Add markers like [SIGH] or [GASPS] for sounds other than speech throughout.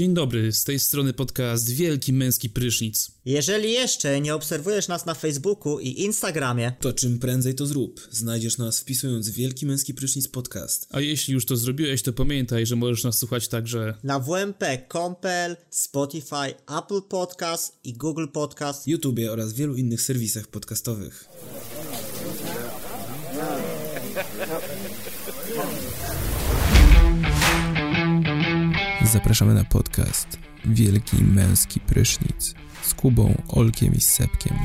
Dzień dobry, z tej strony podcast Wielki Męski Prysznic. Jeżeli jeszcze nie obserwujesz nas na Facebooku i Instagramie, to czym prędzej to zrób. Znajdziesz nas wpisując Wielki Męski Prysznic Podcast. A jeśli już to zrobiłeś, to pamiętaj, że możesz nas słuchać także na WMP, Compel, Spotify, Apple Podcast i Google Podcast, YouTube oraz wielu innych serwisach podcastowych. Zapraszamy na podcast Wielki Męski Prysznic z Kubą, Olkiem i Sepkiem.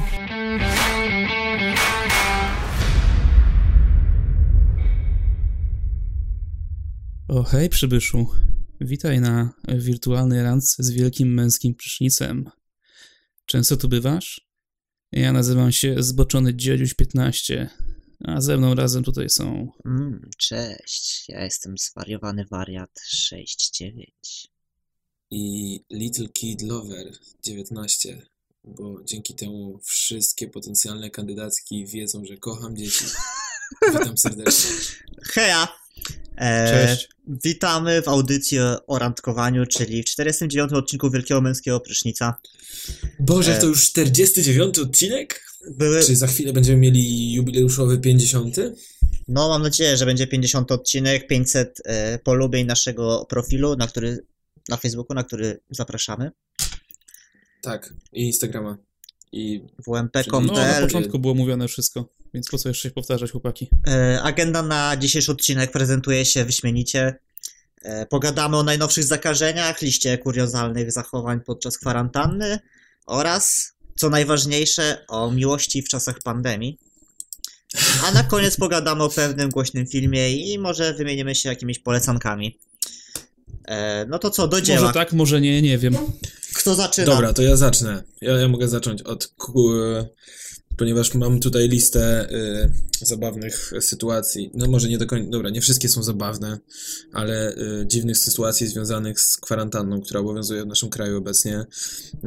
O hej przybyszu, witaj na wirtualnej randce z Wielkim Męskim Prysznicem. Często tu bywasz? Ja nazywam się Zboczony Dziedziuś 15, a ze mną razem tutaj są... Mm, cześć, ja jestem zwariowany wariat 69 i Little Kid Lover 19, bo dzięki temu wszystkie potencjalne kandydatki wiedzą, że kocham dzieci. [LAUGHS] Witam serdecznie. Heja! E, Cześć. Witamy w audycji o randkowaniu, czyli w 49 odcinku Wielkiego Męskiego Prysznica. Boże, e... to już 49 odcinek? Były... Czy za chwilę będziemy mieli jubileuszowy 50? No, mam nadzieję, że będzie 50 odcinek, 500 e, polubień naszego profilu, na który na Facebooku, na który zapraszamy. Tak, i Instagrama. I WMP.pl. No, na początku było mówione wszystko, więc po co jeszcze się powtarzać, chłopaki? E, agenda na dzisiejszy odcinek prezentuje się wyśmienicie. E, pogadamy o najnowszych zakażeniach, liście kuriozalnych zachowań podczas kwarantanny oraz, co najważniejsze, o miłości w czasach pandemii. A na koniec pogadamy o pewnym głośnym filmie i może wymienimy się jakimiś polecankami. E, no to co, do dzieła. Może tak, może nie, nie wiem. Kto zaczyna? Dobra, to ja zacznę. Ja, ja mogę zacząć od... Ponieważ mam tutaj listę y, zabawnych sytuacji. No może nie do końca... Dobra, nie wszystkie są zabawne, ale y, dziwnych sytuacji związanych z kwarantanną, która obowiązuje w naszym kraju obecnie.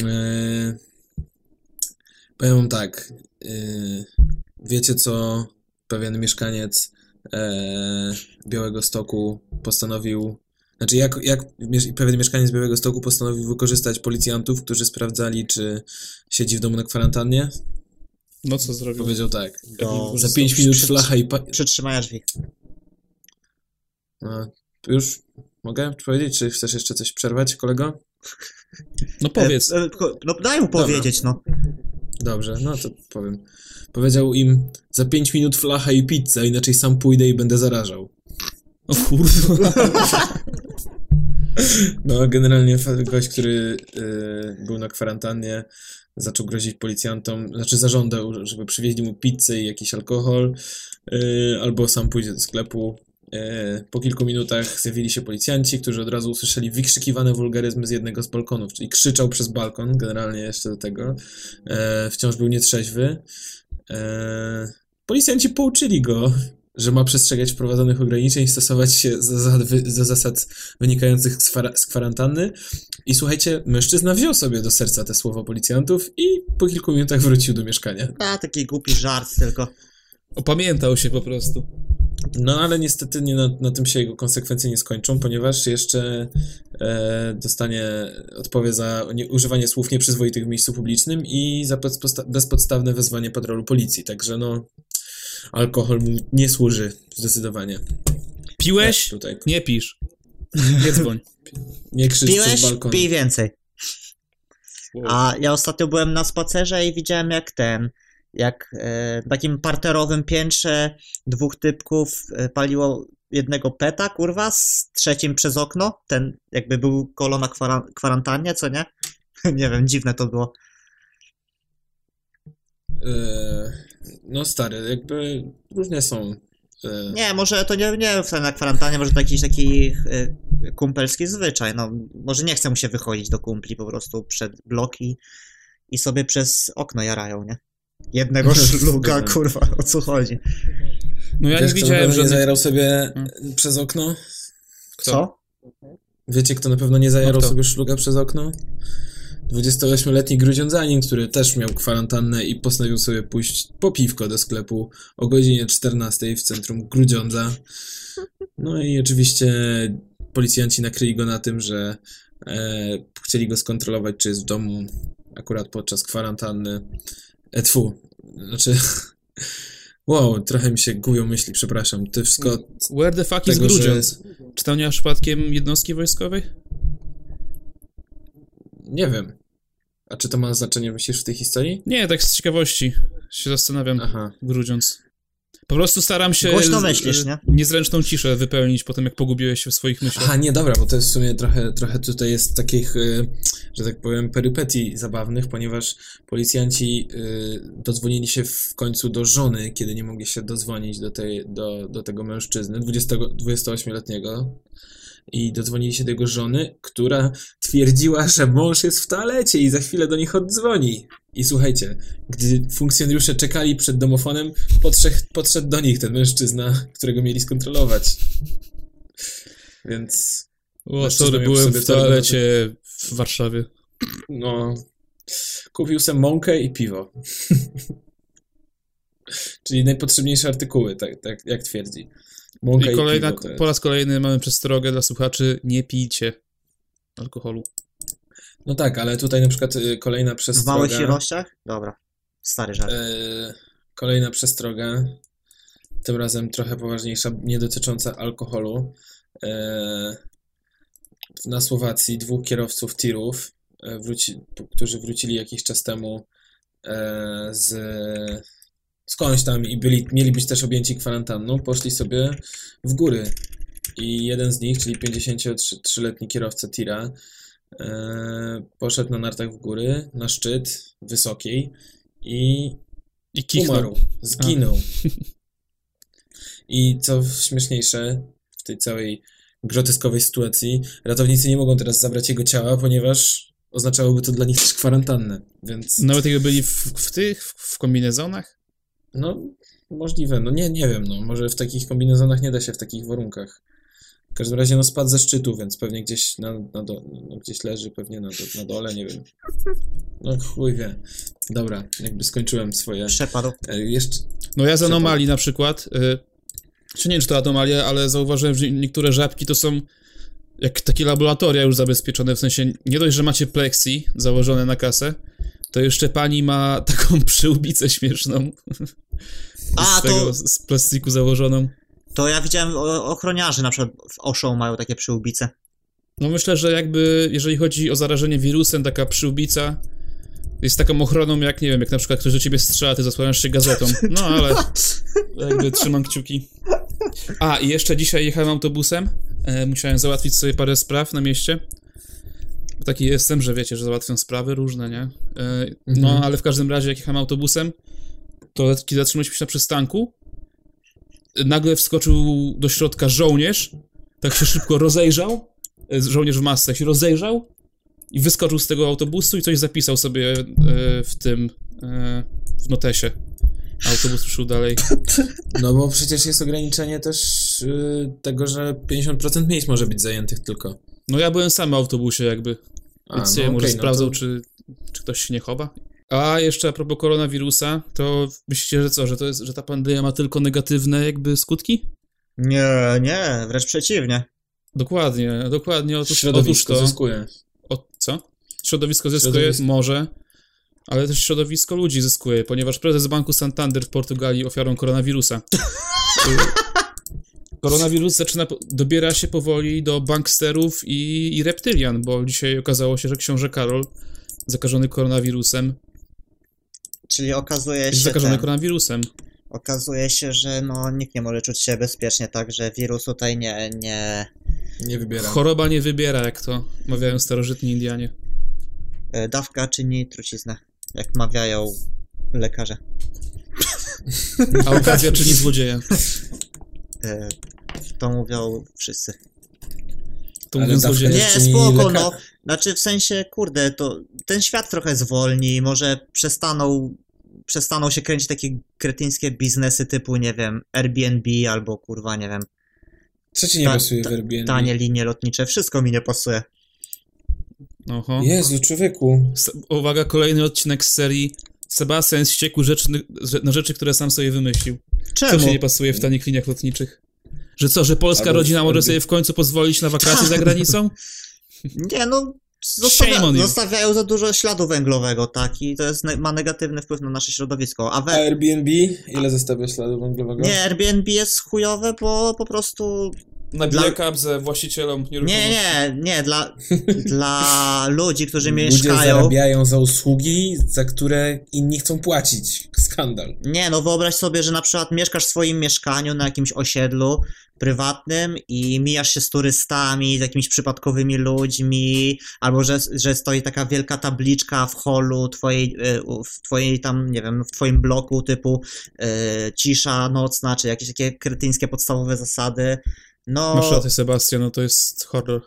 Y, powiem wam tak. Y, wiecie co? Pewien mieszkaniec e, Białego Stoku postanowił znaczy, jak, jak pewien mieszkaniec Białego Stoku postanowił wykorzystać policjantów, którzy sprawdzali, czy siedzi w domu na kwarantannie? No co zrobił? Powiedział tak. Do... Za 5 minut flacha i... Pa... Przytrzymania drzwi. No, już mogę powiedzieć, czy chcesz jeszcze coś przerwać, kolego? No powiedz. E, e, no daj mu powiedzieć, Dobra. no. Dobrze, no to powiem. Powiedział im za 5 minut flacha i pizza, inaczej sam pójdę i będę zarażał. O kurwa. No, generalnie gość, który y, był na kwarantannie, zaczął grozić policjantom, znaczy zażądał, żeby przywieźli mu pizzę i jakiś alkohol, y, albo sam pójdzie do sklepu. Y, po kilku minutach zjawili się policjanci, którzy od razu usłyszeli wykrzykiwane wulgaryzmy z jednego z balkonów, czyli krzyczał przez balkon, generalnie jeszcze do tego. Wciąż był nietrzeźwy. Policjanci pouczyli go, że ma przestrzegać wprowadzonych ograniczeń i stosować się do zasad, wynikających z, z kwarantanny. I słuchajcie, mężczyzna wziął sobie do serca te słowa policjantów i po kilku minutach wrócił do mieszkania. A, taki głupi żart tylko. Opamiętał się po prostu. No ale niestety nie na, na tym się jego konsekwencje nie skończą, ponieważ jeszcze e, dostanie, odpowie za nie, używanie słów nieprzyzwoitych w miejscu publicznym i za bezpodstawne wezwanie patrolu policji. Także no, alkohol mu nie służy zdecydowanie. Piłeś? Tutaj. Nie pisz. Nie dzwoń. Nie krzycz Piłeś? Pij więcej. A ja ostatnio byłem na spacerze i widziałem jak ten, jak e, w takim parterowym piętrze dwóch typków e, paliło jednego peta, kurwa, z trzecim przez okno. Ten jakby był kolo na kwarantannie, co nie? [LAUGHS] nie wiem, dziwne to było. Eee, no stary, jakby różnie są. Eee. Nie, może to nie, nie na kwarantannie, może to jakiś taki e, kumpelski zwyczaj. No, może nie chce mu się wychodzić do kumpli po prostu przed bloki i sobie przez okno jarają, nie? Jednego [LAUGHS] szluga, kurwa, o co chodzi? No ja Wiesz, nie widziałem, że... nie zajarał sobie hmm. przez okno? Kto? Co? Wiecie, kto na pewno nie zajarał no sobie szluga przez okno? 28-letni gruziądzanin, który też miał kwarantannę i postanowił sobie pójść po piwko do sklepu o godzinie 14 w centrum Grudziądza. No i oczywiście policjanci nakryli go na tym, że E, chcieli go skontrolować, czy jest w domu akurat podczas kwarantanny. E, tfu, znaczy... [LAUGHS] Wow, trochę mi się gubią myśli, przepraszam. To wszystko Where the fuck is tego, że... Grudziądz? Czy to nie przypadkiem jednostki wojskowej? Nie wiem. A czy to ma znaczenie, myślisz, w tej historii? Nie, tak z ciekawości się zastanawiam. Aha. Grudziądz. Po prostu staram się Głośno myślisz, nie? niezręczną ciszę wypełnić po tym, jak pogubiłeś się w swoich myślach. Aha, nie, dobra, bo to jest w sumie trochę, trochę tutaj jest takich, y, że tak powiem, perypetii zabawnych, ponieważ policjanci y, dodzwonili się w końcu do żony, kiedy nie mogli się dodzwonić do, tej, do, do tego mężczyzny, 20, 28-letniego. I dodzwonili się do jego żony, która twierdziła, że mąż jest w toalecie i za chwilę do nich oddzwoni. I słuchajcie, gdy funkcjonariusze czekali przed domofonem, podszedł, podszedł do nich ten mężczyzna, którego mieli skontrolować. Więc O, Mężczyzna sorry, byłem w toalecie w Warszawie. No. Kupił sobie mąkę i piwo. [LAUGHS] Czyli najpotrzebniejsze artykuły, tak, tak jak twierdzi. Mąka i, I kolejna, piwo. jest- po raz kolejny mamy przestrogę dla słuchaczy, nie pijcie alkoholu. No tak, ale tutaj na przykład y, kolejna W przestroga. małych ilościach? Dobra. Stary żart. e, kolejna przestroga. Tym razem trochę poważniejsza, nie dotycząca alkoholu. E, na Słowacji dwóch kierowców tirów, e, wróci, którzy wrócili jakiś czas temu e, z skądś tam i byli, mieli być też objęci kwarantanną, poszli sobie w góry. I jeden z nich, czyli 53-letni kierowca tira, e, poszedł na nartach w góry, na szczyt wysokiej i I kichnął. umarł, zginął. [LAUGHS] I co śmieszniejsze w tej całej groteskowej sytuacji, ratownicy nie mogą teraz zabrać jego ciała, ponieważ oznaczałoby to dla nich też kwarantannę, więc Nawet jakby byli w, w tych, w kombinezonach? No możliwe, no nie, nie wiem, no może w takich kombinezonach nie da się w takich warunkach. W każdym razie no spadł ze szczytu, więc pewnie gdzieś na, na do, no, gdzieś leży, pewnie na, do, na dole, nie wiem. No chuj wie. Dobra, jakby skończyłem swoje. Przepadł. E, jeszcze, No ja z anomalii na przykład, y, czy nie wiem, czy to anomalia, ale zauważyłem, że niektóre żabki to są jak takie laboratoria już zabezpieczone, w sensie nie dość, że macie plexi założone na kasę, to jeszcze pani ma taką [LAUGHS] przyłbicę śmieszną. A, z tego, to- z plastiku założoną. To ja widziałem ochroniarzy na przykład w Oszą mają takie przyłbice. No myślę, że jakby, jeżeli chodzi o zarażenie wirusem, taka przyłbica jest taką ochroną, jak nie wiem, jak na przykład ktoś do ciebie strzela, ty zasłaniasz się gazetą. [LAUGHS] No ale jakby trzymam kciuki. A, i jeszcze dzisiaj jechałem autobusem. E, musiałem załatwić sobie parę spraw na mieście. Taki jestem, że wiecie, że załatwiam sprawy różne, nie? E, no, Mhm. ale w każdym razie, jak jechałem autobusem, to kiedy zatrzymaliśmy się na przystanku, nagle wskoczył do środka żołnierz, tak się szybko rozejrzał, e, żołnierz w masce się rozejrzał i wyskoczył z tego autobusu i coś zapisał sobie e, w tym, w notesie. Autobus ruszył dalej. [LAUGHS] No bo przecież jest ograniczenie też y, tego, że 50% miejsc może być zajętych tylko. No ja byłem sam w autobusie jakby, A, więc no wiem, może no to- czy, czy ktoś się nie chowa. A jeszcze a propos koronawirusa, to myślicie, że co, że to jest, że ta pandemia ma tylko negatywne jakby skutki? Nie, nie, wręcz przeciwnie. Dokładnie, dokładnie. Otóż, otóż Środowisko to. zyskuje. O, co? Środowisko zyskuje? Środowisko. Może. Ale też środowisko ludzi zyskuje, ponieważ prezes banku Santander w Portugalii ofiarą koronawirusa. [LAUGHS] Koronawirus zaczyna, dobiera się powoli do banksterów i, i reptylian, bo dzisiaj okazało się, że książę Karol, zakażony koronawirusem, Czyli okazuje się, zakażony ten, koronawirusem. okazuje się, że no, nikt nie może czuć się bezpiecznie, tak, że wirus tutaj nie, nie Nie wybiera. Choroba nie wybiera, jak to mawiają starożytni Indianie. e, dawka czyni truciznę, jak mawiają lekarze. A okazja czyni złodzieja. [LAUGHS] E, to mówią wszyscy. To złodzieja. jest- Nie, spoko, no. Znaczy w sensie, kurde, to ten świat trochę zwolni, może przestaną, przestaną się kręcić takie kretyńskie biznesy typu, nie wiem, Airbnb albo kurwa, nie wiem, Co ci nie Ta- pasuje ta- w Airbnb? tanie linie lotnicze, wszystko mi nie pasuje. Oho. Jezu, człowieku. Uwaga, kolejny odcinek z serii Sebastian jest wściekły rzeczy, na rzeczy, które sam sobie wymyślił. Co Czemu? się nie pasuje w tanich liniach lotniczych? Że co, że polska Albo rodzina może sobie w końcu pozwolić na wakacje za granicą? Nie, no zostawia, zostawiają za dużo śladu węglowego, tak, i to jest, ma negatywny wpływ na nasze środowisko. A A we, Airbnb? Ile zostawia śladu węglowego? nie, Airbnb jest chujowe, bo po prostu Nabiję Dla- kapzę właścicielom Nie, nieruchomości. nie, nie, dla, dla ludzi, którzy Ludzie mieszkają. zarabiają za usługi, za które inni chcą płacić. Skandal. Nie, no wyobraź sobie, że na przykład mieszkasz w swoim mieszkaniu na jakimś osiedlu prywatnym i mijasz się z turystami, z jakimiś przypadkowymi ludźmi, albo że, że stoi taka wielka tabliczka w holu twojej, u- w twojej tam, nie wiem, w twoim bloku typu y, cisza nocna, czy jakieś takie kretyńskie podstawowe zasady. No, Masz rację, Sebastian, no to jest horror.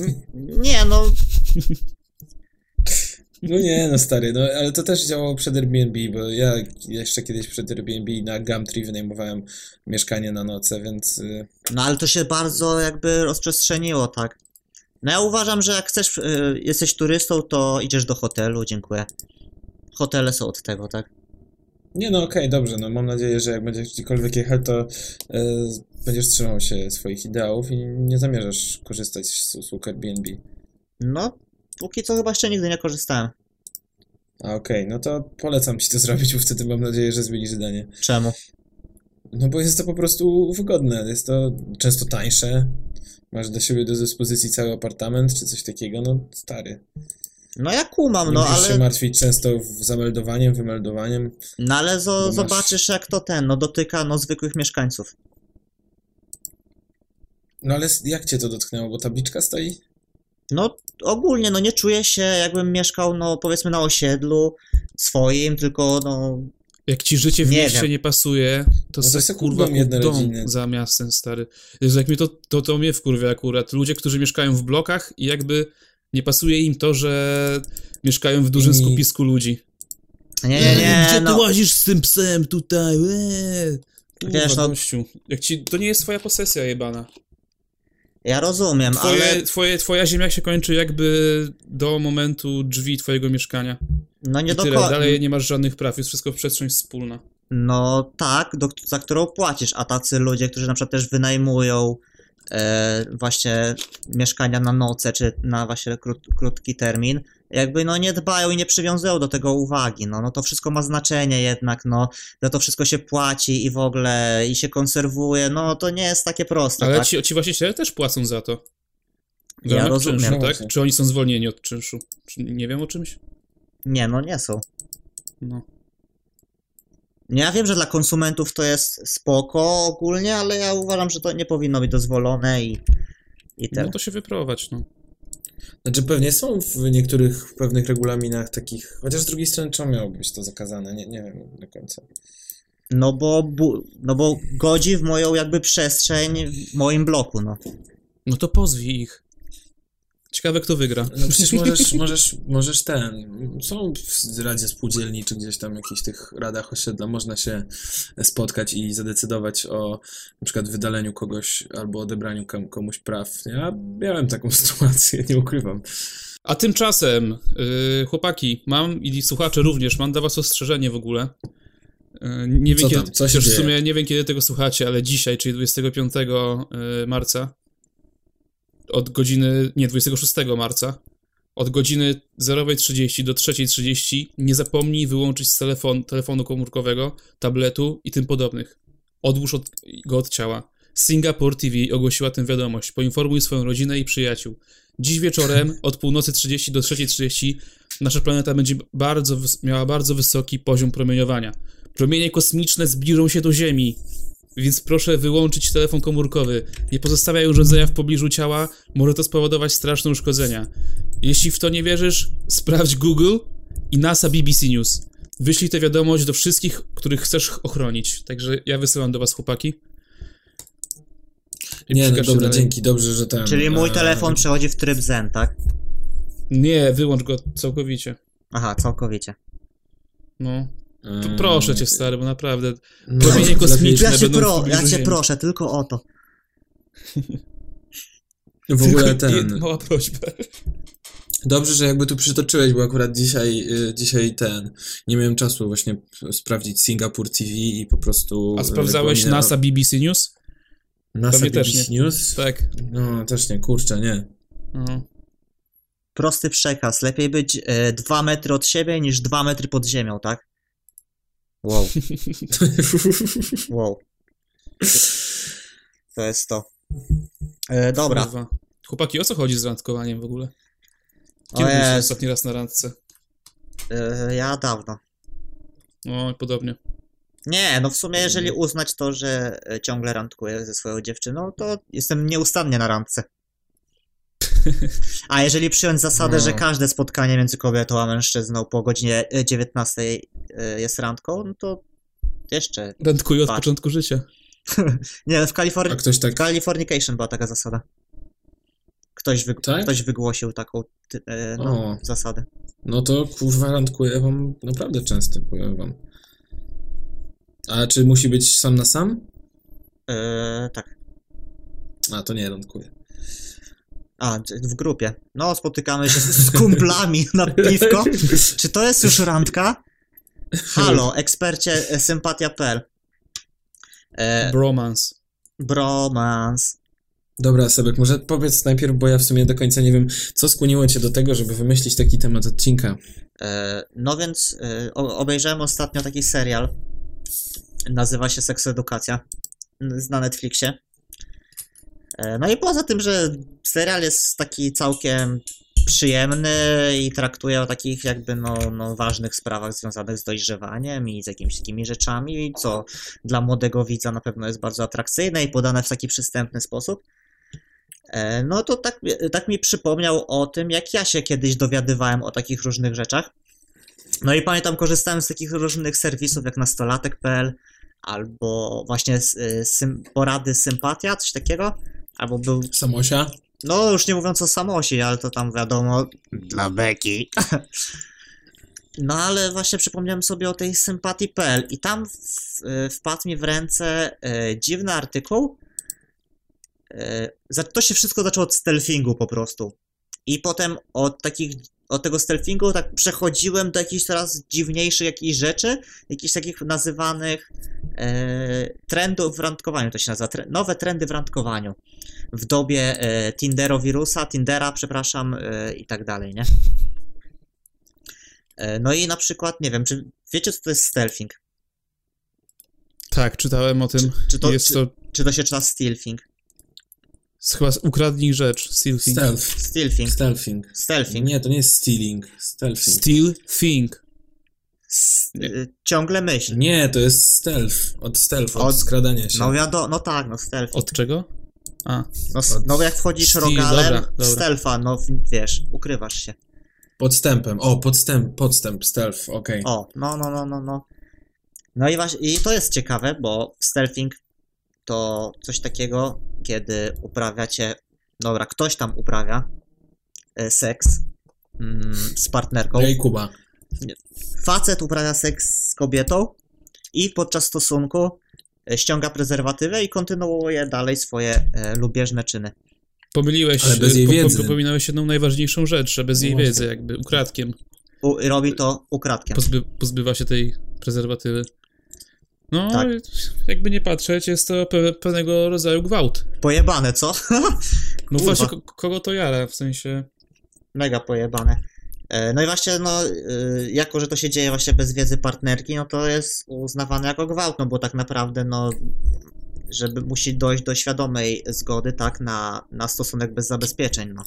n- nie, no [LAUGHS] No nie, no stary, no ale to też działało przed Airbnb, bo ja jeszcze kiedyś przed Airbnb na Gumtree wynajmowałem mieszkanie na noce, więc y, No ale to się bardzo jakby rozprzestrzeniło, tak. No ja uważam, że jak chcesz, y, jesteś turystą, to idziesz do hotelu, dziękuję. Hotele są od tego, tak? nie no okej, dobrze, no mam nadzieję, że jak będziesz gdziekolwiek jechał, to y, będziesz trzymał się swoich ideałów i nie zamierzasz korzystać z usług Airbnb. No, póki co chyba jeszcze nigdy nie korzystałem. A okej, no to polecam ci to zrobić, bo wtedy mam nadzieję, że zmienisz zdanie. Czemu? No bo jest to po prostu wygodne, jest to często tańsze. Masz do siebie do dyspozycji cały apartament czy coś takiego, no stary. No ja kumam, no musisz się ale, martwić często zameldowaniem, wymeldowaniem. no ale zo, masz- zobaczysz jak to ten, no dotyka no zwykłych mieszkańców. No ale jak cię to dotknęło, bo tabliczka stoi? No ogólnie, no nie czuję się jakbym mieszkał, no powiedzmy na osiedlu swoim, tylko no Jak ci życie w Nie mieście wiem. nie pasuje, to No to se kurwa dom za miastem, stary. Jezu, jak mnie to, to, to mnie wkurwia akurat. Ludzie, którzy mieszkają w blokach i jakby nie pasuje im to, że mieszkają w dużym I- skupisku ludzi. nie, nie, nie, Gdzie ty no. łazisz z tym psem tutaj? Eee. Kurwa, Wiesz, no- gościu. Jak ci, to nie jest twoja posesja jebana. Ja rozumiem, Twoje, ale twoje, twoja ziemia się kończy jakby do momentu drzwi twojego mieszkania. no nie I do tyle, końca. dalej nie masz żadnych praw, jest wszystko przestrzeń wspólna. No tak, do, za którą płacisz, a tacy ludzie, którzy na przykład też wynajmują e, właśnie mieszkania na noce, czy na właśnie krót, krótki termin, jakby no nie dbają i nie przywiązują do tego uwagi, no, no to wszystko ma znaczenie jednak, no, za to wszystko się płaci i w ogóle i się konserwuje, no to nie jest takie proste, Ale tak? ci, ci właściciele też płacą za to. W Ja rozumiem. czynszu, tak? Czy oni są zwolnieni od czynszu? Czy nie wiem o czymś? Nie, no nie są. No. Ja wiem, że dla konsumentów to jest spoko ogólnie, ale ja uważam, że to nie powinno być dozwolone i, i no to się wyprowadź, no. Znaczy pewnie są w niektórych pewnych regulaminach takich, chociaż z drugiej strony czemu miałoby być to zakazane, nie, nie wiem do końca. No bo, bu, no bo godzi w moją jakby przestrzeń w moim bloku, no. No to pozwij ich. Ciekawe, kto wygra. No przecież możesz, [LAUGHS] możesz, możesz ten, są w Radzie Spółdzielni, czy gdzieś tam jakichś tych radach osiedla, można się spotkać i zadecydować o na przykład wydaleniu kogoś albo odebraniu kom- komuś praw. Ja miałem taką [LAUGHS] sytuację, nie ukrywam. A tymczasem, yy, chłopaki, mam i słuchacze również, mam dla was ostrzeżenie w ogóle. Yy, nie wiem, Co kiedy? Co w sumie nie wiem, kiedy tego słuchacie, ale dzisiaj, czyli 25 yy, marca, od godziny, nie, 26 marca, od godziny 0.30 do 3.30 nie zapomnij wyłączyć z telefon, telefonu komórkowego, tabletu i tym podobnych. Odłóż od, go od ciała. Singapore TV ogłosiła tę wiadomość. Poinformuj swoją rodzinę i przyjaciół. Dziś wieczorem od północy 30 do 3.30 nasza planeta będzie bardzo, miała bardzo wysoki poziom promieniowania. Promienie kosmiczne zbliżą się do Ziemi, więc proszę wyłączyć telefon komórkowy. Nie pozostawiaj urządzenia w pobliżu ciała, może to spowodować straszne uszkodzenia. Jeśli w to nie wierzysz, sprawdź Google i NASA BBC News. Wyślij tę wiadomość do wszystkich, których chcesz ochronić. Także ja wysyłam do was chłopaki. I Nie, no dobra, dalej. dzięki, dobrze, że ten... Czyli mój telefon przechodzi w tryb zen, tak? Nie, wyłącz go całkowicie. Aha, całkowicie. No. To proszę cię, stary, bo naprawdę. no, promienie lepiej- kosmiczne. Ja cię, pro, ja cię proszę, tylko o to. W ogóle Tylko ten... jedna Mała prośba. Dobrze, że jakby tu przytoczyłeś, bo akurat dzisiaj, y, dzisiaj ten, nie miałem czasu właśnie sprawdzić Singapore TV i po prostu... A sprawdzałeś regulaminy- NASA BBC News? NASA Pewnie BBC też News? Tak. No, też nie, kurczę, nie. No. Prosty przekaz. Lepiej być e, dwa metry od siebie niż dwa metry pod ziemią, tak? Wow, [LAUGHS] wow. To jest to. E, dobra. Kurwa. Chłopaki, o co chodzi z randkowaniem w ogóle? Kiedy Jezu. ostatni raz na randce? E, ja dawno. O, podobnie. Nie, no w sumie jeżeli uznać to, że e, ciągle randkuję ze swoją dziewczyną, to jestem nieustannie na randce. [LAUGHS] A jeżeli przyjąć zasadę, No. że każde spotkanie między kobietą a mężczyzną po godzinie e, 19 e, jest randką, no to jeszcze. Randkuję od początku życia. [LAUGHS] Nie, w A Kalifornii. ktoś W tak... Californication była taka zasada. Ktoś, wy... Tak? Ktoś wygłosił taką ty... e, no, zasadę. No to kurwa randkuję wam naprawdę często, powiem wam. A czy musi być sam na sam? E, tak. A, to nie randkuję. A, w grupie. No, spotykamy się z, z kumplami na piwko. Czy to jest już randka? Halo, ekspercie e, sympatia.pl. E, Bromance. bromance. Dobra, Sebek, może powiedz najpierw, bo ja w sumie do końca nie wiem, co skłoniło cię do tego, żeby wymyślić taki temat odcinka. E, no więc e, obejrzałem ostatnio taki serial. Nazywa się Seksoedukacja. n- Na Netflixie. E, no i poza tym, że serial jest taki całkiem przyjemny i traktuje o takich jakby no, no ważnych sprawach związanych z dojrzewaniem i z jakimiś takimi rzeczami, co dla młodego widza na pewno jest bardzo atrakcyjne i podane w taki przystępny sposób. E, No to tak, tak mi przypomniał o tym, jak ja się kiedyś dowiadywałem o takich różnych rzeczach. No i pamiętam, korzystałem z takich różnych serwisów jak nastolatek.pl albo właśnie sym, porady sympatia, coś takiego. Albo był, Samosia? no już nie mówiąc o samosi, ale to tam wiadomo, dla beki. [LAUGHS] No ale właśnie przypomniałem sobie o tej sympatii.pl i tam w, wpadł mi w ręce y, dziwny artykuł. Za- to się wszystko zaczęło od stealthingu po prostu. I potem od takich, od tego stealthingu tak przechodziłem do jakichś coraz dziwniejszych jakichś rzeczy, jakichś takich nazywanych e, trendów w randkowaniu, to się nazywa, tre, nowe trendy w randkowaniu. W dobie e, Tinderowirusa, Tindera, przepraszam, e, i tak dalej, nie? E, no i na przykład, nie wiem, czy wiecie, co to jest stealthing? Tak, czytałem o tym. Czy to, jest czy, to czy to się czyta stealthing? chyba ukradnij rzecz. Steal thing. Stealth. Stealthing. Stealthing. Stealthing. Nie, to nie jest stealing. Stealthing. Steal thing. S, y, ciągle myśl. Nie, to jest stealth. Od stealth, od, Od- skradania się. No wiadomo, no tak, no stealth. Od czego? A, No, od- no jak wchodzisz Steal, rogalem dobra, w dobra. stealtha, no wiesz, ukrywasz się. Podstępem. O, podstęp, podstęp, stealth, okej. O, no, no, no, no, no. No i właśnie, i to jest ciekawe, bo stealthing to coś takiego, kiedy uprawiacie, dobra, ktoś tam uprawia e, seks mm, z partnerką. Ej, Kuba. Facet uprawia seks z kobietą i podczas stosunku e, ściąga prezerwatywę i kontynuuje dalej swoje e, lubieżne czyny. pomyliłeś, Ale bez jej po- wiedzy. popominałeś jedną najważniejszą rzecz, że bez No jej właśnie. wiedzy, jakby ukradkiem. U, robi to ukradkiem. Pozby, pozbywa się tej prezerwatywy. No, Tak. jakby nie patrzeć, jest to pe pewnego rodzaju gwałt. Pojebane, co? [LAUGHS] No Kurwa. właśnie, ko kogo to jara, w sensie... Mega pojebane. E, No i właśnie, no, y, jako że to się dzieje właśnie bez wiedzy partnerki, no to jest uznawane jako gwałt, no bo tak naprawdę, no, żeby musi dojść do świadomej zgody, tak, na, na stosunek bez zabezpieczeń, no.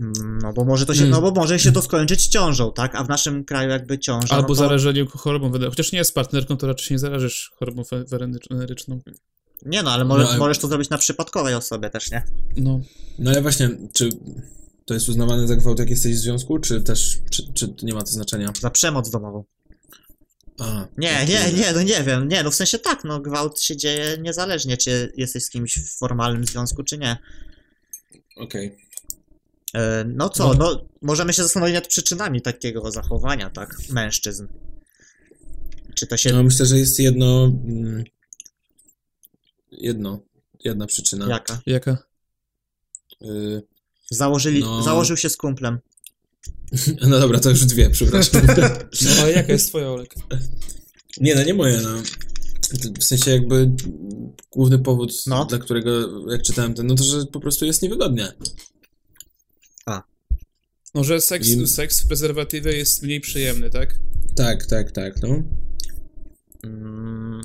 Mm, No bo może to się, Mm. no bo może się to skończyć ciążą, tak, a w naszym kraju jakby ciąża, Albo no to, zarażeniem chorobą weneryczną. Chociaż nie z partnerką, to raczej się nie zarażysz chorobą we- weneryczną. Nie no, ale może, No, możesz to zrobić na przypadkowej osobie też, nie? No, No ale właśnie, czy to jest uznawane za gwałt, jak jesteś w związku, czy też, czy, czy nie ma to znaczenia? Za przemoc domową. A, Nie, nie, nie, no nie wiem, nie, no w sensie tak, no gwałt się dzieje niezależnie, czy jesteś z kimś w formalnym związku, czy nie. Okej. E, No co, no możemy się zastanowić nad przyczynami takiego zachowania, tak, mężczyzn. Czy to się, No myślę, że jest jedno... mm, Jedno. Jedna przyczyna. jaka? jaka? Y, Założyli, No. założył się z kumplem. [LAUGHS] no dobra, to już dwie, przepraszam. [LAUGHS] No, ale jaka jest twoja, Olek? nie, no nie moje, no. W sensie jakby główny powód, No. dla którego jak czytałem ten, no to, że po prostu jest niewygodnie. No, że seks, I- seks w prezerwatywie jest mniej przyjemny, tak? Tak, tak, tak, no. Mm,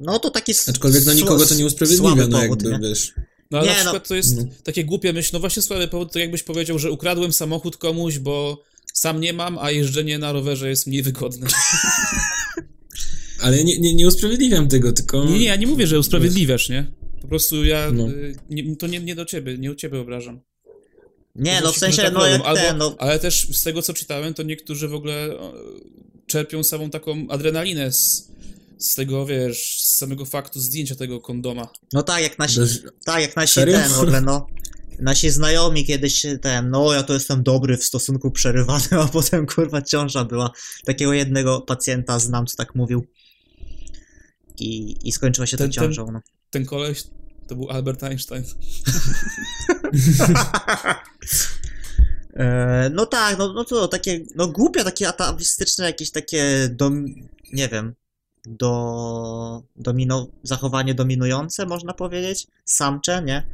No to taki Aczkolwiek no nikogo to nie usprawiedliwia, no powód, jakby, nie? wiesz. No ale Nie, na no. przykład to jest No. takie głupie myśl, no właśnie słaby powód, to jakbyś powiedział, że ukradłem samochód komuś, bo sam nie mam, a jeżdżenie na rowerze jest mniej wygodne. [LAUGHS] Ale nie, nie, nie usprawiedliwiam tego, tylko... Nie, nie, ja nie mówię, że usprawiedliwiasz, nie? Po prostu ja, No. y, nie, to nie, nie do ciebie, nie u ciebie obrażam. Nie, no w sensie, no jak Albo, ten, no... Ale też z tego, co czytałem, to niektórzy w ogóle czerpią samą taką adrenalinę z, z tego, wiesz, z samego faktu zdjęcia tego kondoma. No tak, jak nasi, Też- tak, jak nasi Serio? ten w ogóle, no. [LAUGHS] Nasi znajomi kiedyś ten, no ja to jestem dobry w stosunku przerywanym, [LAUGHS] a potem kurwa ciąża była. Takiego jednego pacjenta znam, co tak mówił. I, i skończyło się Ten- to ten- ciążą, no. Ten koleś to był Albert Einstein. [LAUGHS] E, no tak, no, no to takie, no głupie, takie atawistyczne jakieś takie, dom, nie wiem, do, domino, zachowanie dominujące, można powiedzieć, samcze, nie?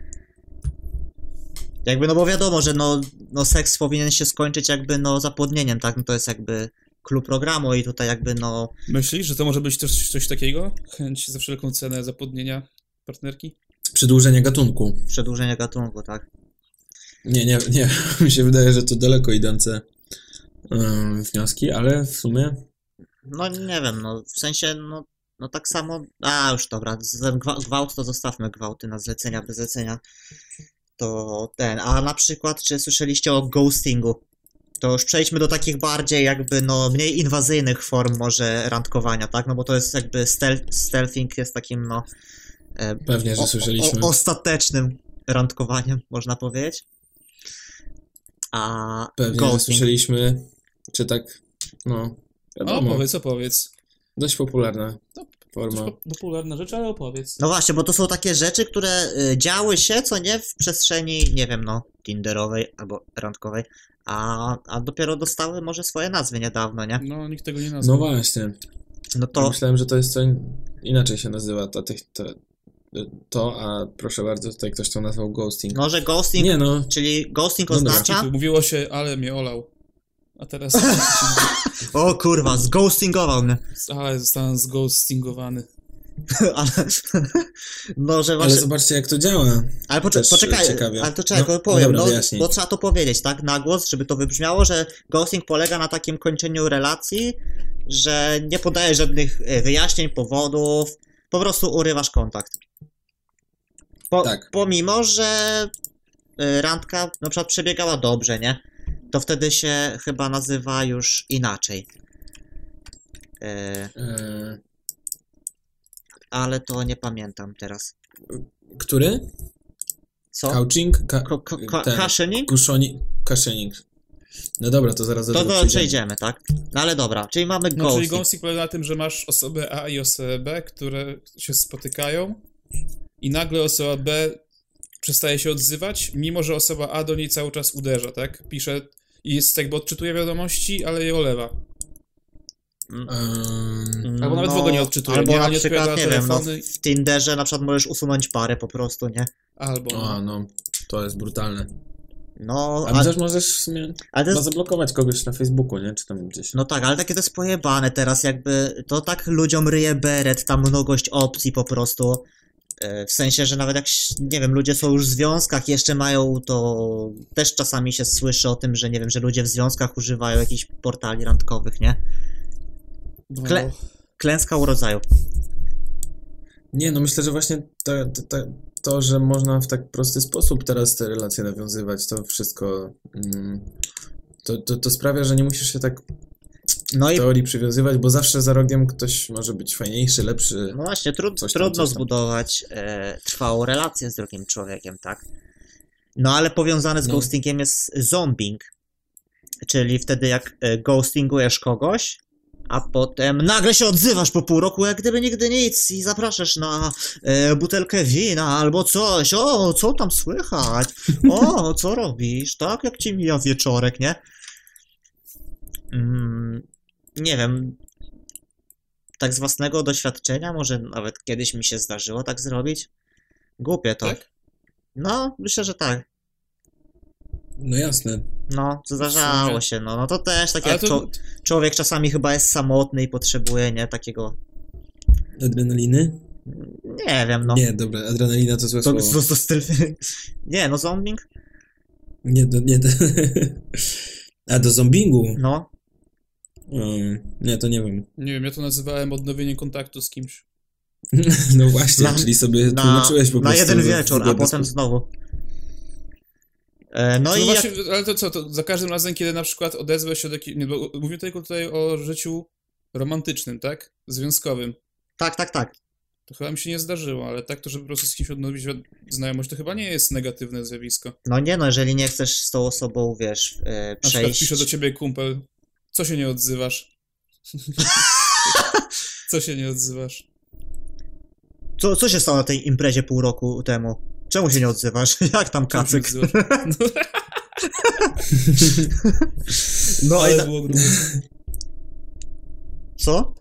Jakby, no bo wiadomo, że no, no seks powinien się skończyć jakby, no zapłodnieniem, tak? No to jest jakby klub programu i tutaj jakby, no, Myślisz, że to może być też coś takiego? Chęć za wszelką cenę zapłodnienia partnerki? Przedłużenie gatunku. przedłużenie gatunku, tak? Nie, nie, nie. [LAUGHS] Mi się wydaje, że to daleko idące ym, wnioski, ale w sumie No nie wiem, no w sensie, no, no tak samo. A już dobra, ten gwa- gwałt to zostawmy gwałty na zlecenia bez zlecenia. To ten. A na przykład, czy słyszeliście o ghostingu? To już przejdźmy do takich bardziej jakby no mniej inwazyjnych form może randkowania, tak? No bo to jest jakby stealth, stealthing jest takim no e, pewnie, że o- słyszeliśmy. O, ostatecznym randkowaniem, można powiedzieć. A Pewnie, że ghosting. słyszeliśmy, czy tak, no, wiadomo, opowiedz, opowiedz. dość popularna No, forma. Dość po- popularna rzecz, ale opowiedz. No właśnie, bo to są takie rzeczy, które y, działy się, co nie, w przestrzeni, nie wiem, no, Tinderowej albo randkowej, a, a dopiero dostały może swoje nazwy niedawno, nie? No, nikt tego nie No nazwał. właśnie, No to... to, myślałem, że to jest co in- inaczej się nazywa, to, to, to, a proszę bardzo, tutaj ktoś to nazwał ghosting. no, że ghosting, Nie no, czyli ghosting No oznacza, mówiło się, ale mnie olał. A teraz... [LAUGHS] o kurwa, zghostingował mnie, ale zostałem zghostingowany. [LAUGHS] ale, [LAUGHS] no, że ale właśnie, zobaczcie jak to działa. Ale poczekaj, Też poczekaj, ciekawie. ale to czekaj, No, no, powiem, dobra, no, bo trzeba to powiedzieć, tak, na głos, żeby to wybrzmiało, że ghosting polega na takim kończeniu relacji, że nie podajesz żadnych e, wyjaśnień, powodów, po prostu urywasz kontakt. Po, Tak. Pomimo, że e, randka na przykład przebiegała dobrze, nie? To wtedy się chyba nazywa już inaczej. E, E, ale to nie pamiętam teraz. który? Co? Couching? Ka- Ko- ko- ko- ten, Cushioning? Kushoni- Cushioning. No dobra, to zaraz do To tego przejdziemy. przejdziemy, tak? No ale dobra, czyli mamy No, czyli ghosting. ghosting polega na tym, że masz osobę A i osobę B, które się spotykają i nagle osoba B przestaje się odzywać, mimo że osoba A do niej cały czas uderza, tak? Pisze i jest jakby odczytuje wiadomości, ale je olewa. Ehm, Albo nawet w ogóle nie odczytuje, Albo nie? na Nie przykład, nie wiem, no, w Tinderze na przykład możesz usunąć parę po prostu, nie? Albo... a, no, to jest brutalne. No, A a, też możesz w sumie ale jest, zablokować kogoś na Facebooku, nie? Czy tam gdzieś. no tak, ale takie to jest pojebane teraz, jakby to tak ludziom ryje beret, ta mnogość opcji po prostu. E, W sensie, że nawet jak, nie wiem, ludzie są już w związkach, jeszcze mają to, też czasami się słyszy o tym, że nie wiem, że ludzie w związkach używają jakichś portali randkowych, nie? no, Kle- Klęska urodzaju. Nie, no myślę, że właśnie to, to, to, to, że można w tak prosty sposób teraz te relacje nawiązywać, to wszystko. Mm, to, to, to sprawia, że nie musisz się tak No i teorii przywiązywać, bo zawsze za rogiem ktoś może być fajniejszy, lepszy. No właśnie, trud, Coś tam, trudno coś zbudować e, trwałą relację z drugim człowiekiem, tak? No ale powiązane z No. ghostingiem jest zombing, czyli wtedy jak e, ghostingujesz kogoś, a potem nagle się odzywasz po pół roku, jak gdyby nigdy nic i zapraszasz na e, butelkę wina albo coś, o, co tam słychać, o, co robisz, tak, jak ci mija wieczorek, nie? Mm, nie wiem, tak z własnego doświadczenia, może nawet kiedyś mi się zdarzyło tak zrobić. Głupie to. Tak? No, myślę, że tak. No jasne. No, zdarzało sumie. się, no. No to też tak Ale jak to- czo- człowiek czasami chyba jest samotny i potrzebuje, nie, takiego, Adrenaliny? nie wiem, no. Nie, dobra, adrenalina to złe To, słowo. to, to styl... [LAUGHS] Nie, no zombing? Nie, do, nie, do... [LAUGHS] A, do zombingu? No. Um, nie, to nie wiem. Nie wiem, ja to nazywałem odnowieniem kontaktu z kimś. [LAUGHS] No właśnie, Na- czyli sobie Na, tłumaczyłeś po na prostu. jeden w wieczór, a potem sposób. znowu. E, no No i jak... właśnie, ale to co, to za każdym razem, kiedy na przykład odezwę się do... Nie, bo mówię tylko tutaj o życiu romantycznym, tak? Związkowym. Tak, tak, tak. To chyba mi się nie zdarzyło, ale tak to, żeby po prostu z kimś odnowić znajomość, to chyba nie jest negatywne zjawisko. No nie no, jeżeli nie chcesz z tą osobą, wiesz, e, Na przykład przejść... pisze do ciebie kumpel, co się nie odzywasz? [LAUGHS] co się nie odzywasz? Co, co się stało na tej imprezie pół roku temu? Czemu się nie odzywasz? [LAUGHS] Jak tam kacyk? [LAUGHS] No, No ale ta... było grubo. Co?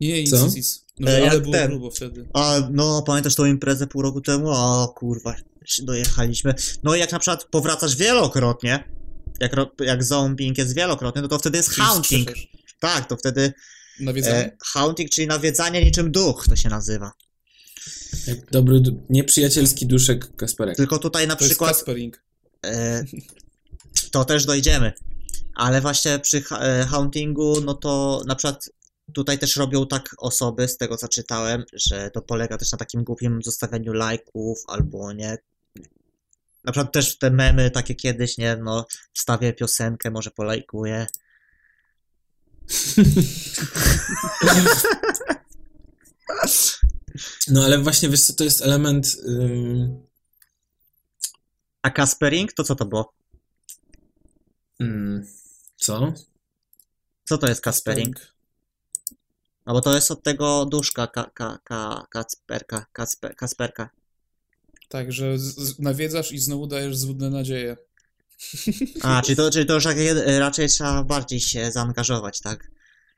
Nie, nic, Co? nic. No, E, ale było ten. grubo wtedy. A, no, pamiętasz tą imprezę pół roku temu? O, kurwa, dojechaliśmy. No i jak na przykład powracasz wielokrotnie, jak, jak zombing jest wielokrotnie, no to wtedy jest haunting. Tak, to wtedy Nawiedzanie? e, haunting, czyli nawiedzanie niczym duch, to się nazywa. Jak dobry, nieprzyjacielski duszek Kasperek. Tylko tutaj na to jest przykład Kaspering. e, to też dojdziemy. Ale właśnie przy e, hauntingu, no to na przykład tutaj też robią tak osoby, z tego co czytałem, że to polega też na takim głupim zostawianiu lajków albo nie. Na przykład też te memy takie kiedyś, nie, no wstawię piosenkę, może polajkuję. [LAUGHS] No ale właśnie, wiesz co, to jest element... ym, A Kaspering, to co to było? mm, co? Co to jest Kaspering? No bo to jest od tego duszka ka, ka, ka, Kacperka, Kacper, Kasperka. Tak, że z- nawiedzasz i znowu dajesz złudne nadzieje. [LAUGHS] A, czyli to, czyli to już raczej- raczej trzeba bardziej się zaangażować, tak?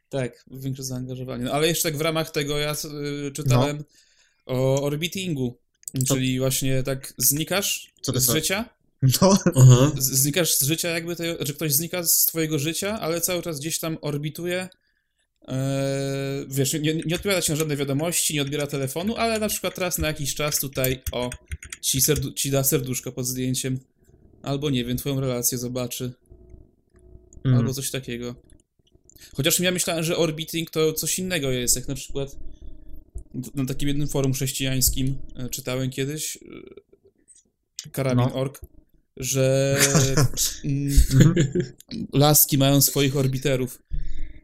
Tak, większe zaangażowanie. No, ale jeszcze tak w ramach tego ja y, czytałem o orbitingu, Co- czyli właśnie tak znikasz Co to z są? życia, No, z- znikasz z życia jakby, tej, znaczy ktoś znika z twojego życia, ale cały czas gdzieś tam orbituje, wiesz, nie, nie odpowiada ci na żadne wiadomości, nie odbiera telefonu, ale na przykład raz na jakiś czas tutaj, o, ci, serdu- ci da serduszko pod zdjęciem. Albo nie wiem, twoją relację zobaczy. mm. Albo coś takiego. Chociaż ja myślałem, że orbiting to coś innego jest, jak na przykład na takim jednym forum chrześcijańskim e, czytałem kiedyś e, karabin.org, że [LAUGHS] mm, Mhm. laski mają swoich orbiterów.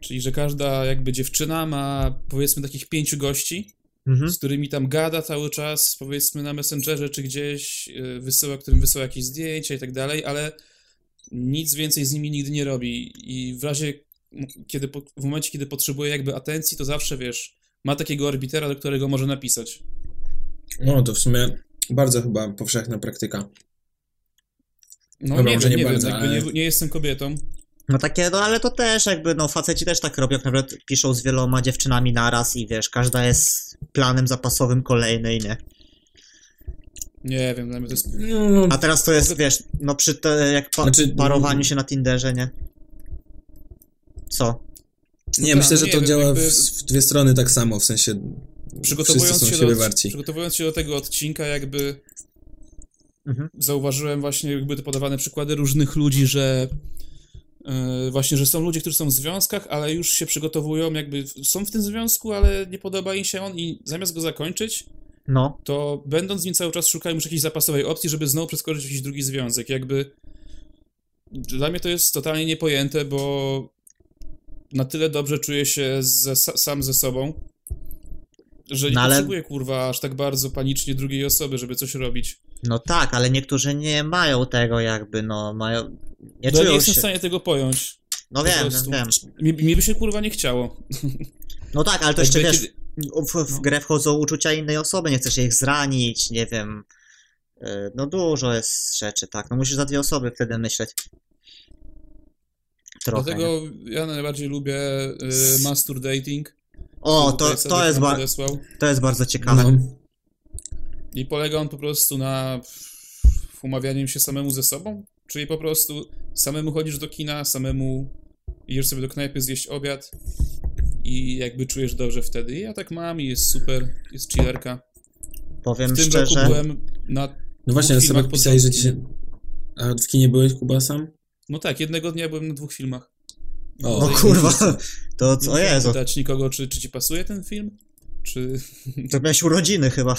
Czyli, że każda jakby dziewczyna ma powiedzmy takich pięciu gości, Mhm. z którymi tam gada cały czas, powiedzmy na Messengerze czy gdzieś, yy, wysyła, którym wysyła jakieś zdjęcia i tak dalej, ale nic więcej z nimi nigdy nie robi. I w razie, kiedy, w momencie, kiedy potrzebuje jakby atencji, to zawsze, wiesz, ma takiego orbitera, do którego może napisać. No, to w sumie bardzo chyba powszechna praktyka. No Dobra, nie wiem, nie nie, bardzo, wiem, ale- nie, nie jestem kobietą. No takie, no ale to też jakby, no faceci też tak robią, jak nawet piszą z wieloma dziewczynami naraz i wiesz, każda jest planem zapasowym kolejnej, nie? Nie wiem, dla mnie to jest... No, A teraz to jest, wiesz, no przy te, jak pa, Znaczy, parowaniu się na Tinderze, nie? Co? nie, tak, myślę, no że nie to wiem, działa jakby- w, w dwie strony tak samo, w sensie Przygotowując są się, siebie do, warci. przygotowując się do tego odcinka, jakby Mhm. zauważyłem właśnie jakby te podawane przykłady różnych ludzi, że właśnie, że są ludzie, którzy są w związkach, ale już się przygotowują, jakby są w tym związku, ale nie podoba im się on i zamiast go zakończyć, No. to będąc w nim cały czas szukają już jakiejś zapasowej opcji, żeby znowu przeskoczyć w jakiś drugi związek. Jakby dla mnie to jest totalnie niepojęte, bo na tyle dobrze czuję się ze, sam ze sobą, że nie No ale- potrzebuję, kurwa, aż tak bardzo panicznie drugiej osoby, żeby coś robić. No tak, ale niektórzy nie mają tego jakby, no mają... Nie No, czują nie jestem się... w stanie tego pojąć. No po wiem, prostu. wiem. Mi, mi by się kurwa nie chciało. No tak, ale to jeszcze wiesz, kiedy- w, w grę wchodzą uczucia innej osoby, nie chcesz ich zranić, nie wiem. Y, No dużo jest rzeczy, tak. No musisz za dwie osoby wtedy myśleć. Trochę. nie? Dlatego ja najbardziej lubię y, master dating, O, to, to, sobie jest nam ba- podesłał. to jest bardzo ciekawe. No. I polega on po prostu na umawianiu się samemu ze sobą, czyli po prostu samemu chodzisz do kina, samemu idziesz sobie do knajpy zjeść obiad i jakby czujesz dobrze wtedy. I ja tak mam i jest super, jest chillerka. Powiem W tym szczerze. roku byłem na... No właśnie, sobie pisałeś, że ci się... A w kinie byłeś, Kuba, sam? No tak, jednego dnia byłem na dwóch filmach. O, No kurwa, to co Jezu. pytać nikogo, czy, czy ci pasuje ten film? Czy... To miałeś urodziny chyba.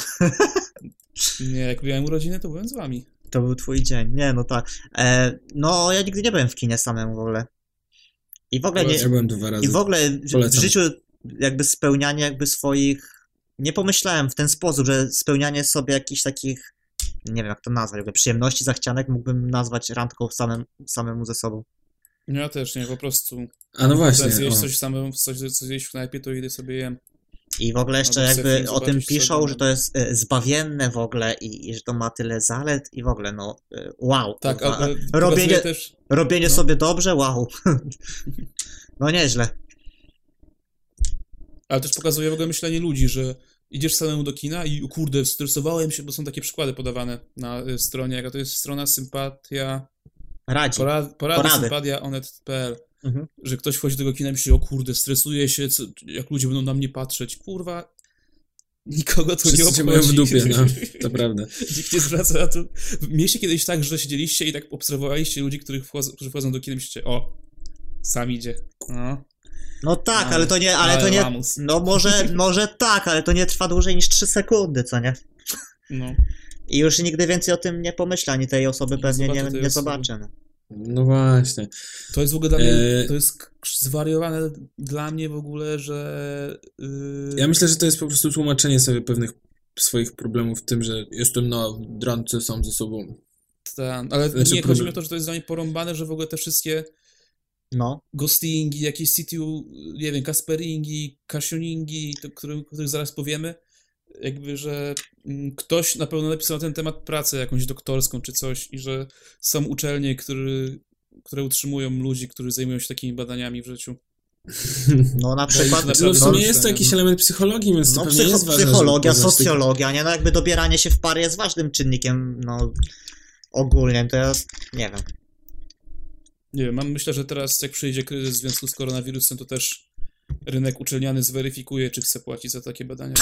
Nie, jak miałem urodziny, to byłem z wami. To był twój dzień. Nie, no tak. E, no, ja nigdy nie byłem w kinie samemu w ogóle. I w ogóle nie, Ja byłem dwa razy. I w ogóle w- w Polecam. życiu jakby spełnianie jakby swoich... Nie pomyślałem w ten sposób, że spełnianie sobie jakichś takich, nie wiem jak to nazwać, jakby przyjemności, zachcianek mógłbym nazwać randką samym, samemu ze sobą. No ja też nie, po prostu. A no właśnie, o. coś samemu, coś, co zjeść w knajpie, to idę sobie jem. I w ogóle jeszcze jakby o tym piszą, sobie, że to jest e, zbawienne w ogóle i, i że to ma tyle zalet i w ogóle no e, wow. Tak, ale robienie, też. robienie no. sobie dobrze, wow. [LAUGHS] no nieźle. Ale też pokazuje w ogóle myślenie ludzi, że idziesz samemu do kina i kurde, stresowałem się, bo są takie przykłady podawane na y, stronie, jaka to jest strona sympatia, Radzi. porad, porady, Porady. sympatia onet.pl, Mhm. że ktoś wchodzi do tego kina i myśli, o kurde, stresuję się, co, jak ludzie będą na mnie patrzeć, kurwa, nikogo to nie Wszyscy obchodzi. cię mają w dupie, no. [LAUGHS] To prawda. Nikt nie zwraca na to. Mieliście kiedyś tak, że siedzieliście i tak obserwowaliście ludzi, których wchodzą, którzy wchodzą do kina i myślicie, o, sam idzie. No, No tak, Ale- ale to nie, ale to nie, lamus. no może, może tak, ale to nie trwa dłużej niż 3 sekundy, co nie? no. I już nigdy więcej o tym nie pomyślę, ani tej osoby Nie pewnie nie, nie zobaczę. No. No właśnie. To jest w ogóle dla mnie, Eee. to jest zwariowane dla mnie w ogóle, że... Yy, Ja myślę, że to jest po prostu tłumaczenie sobie pewnych swoich problemów w tym, że jestem na drance sam ze sobą. ta, ale Znaczy, nie, chodzi mi o to, że to jest dla mnie porąbane, że w ogóle te wszystkie no. ghostingi, jakieś situ, nie wiem, Kasperingi, Kasioningi, o których zaraz powiemy, jakby, że mm, ktoś na pewno napisał na ten temat pracę jakąś doktorską czy coś i że są uczelnie, który, które utrzymują ludzi, którzy zajmują się takimi badaniami w życiu. [LAUGHS] No na To przykład, jest No w sumie jest to jakiś no. element psychologii, więc to no pewnie psycho, jest ważne, psychologia, socjologia, nie? No jakby dobieranie się w pary jest ważnym czynnikiem, no ogólnie, to ja nie wiem. Nie wiem, mam, myślę, że teraz jak przyjdzie kryzys w związku z koronawirusem, to też rynek uczelniany zweryfikuje, czy chce płacić za takie badania.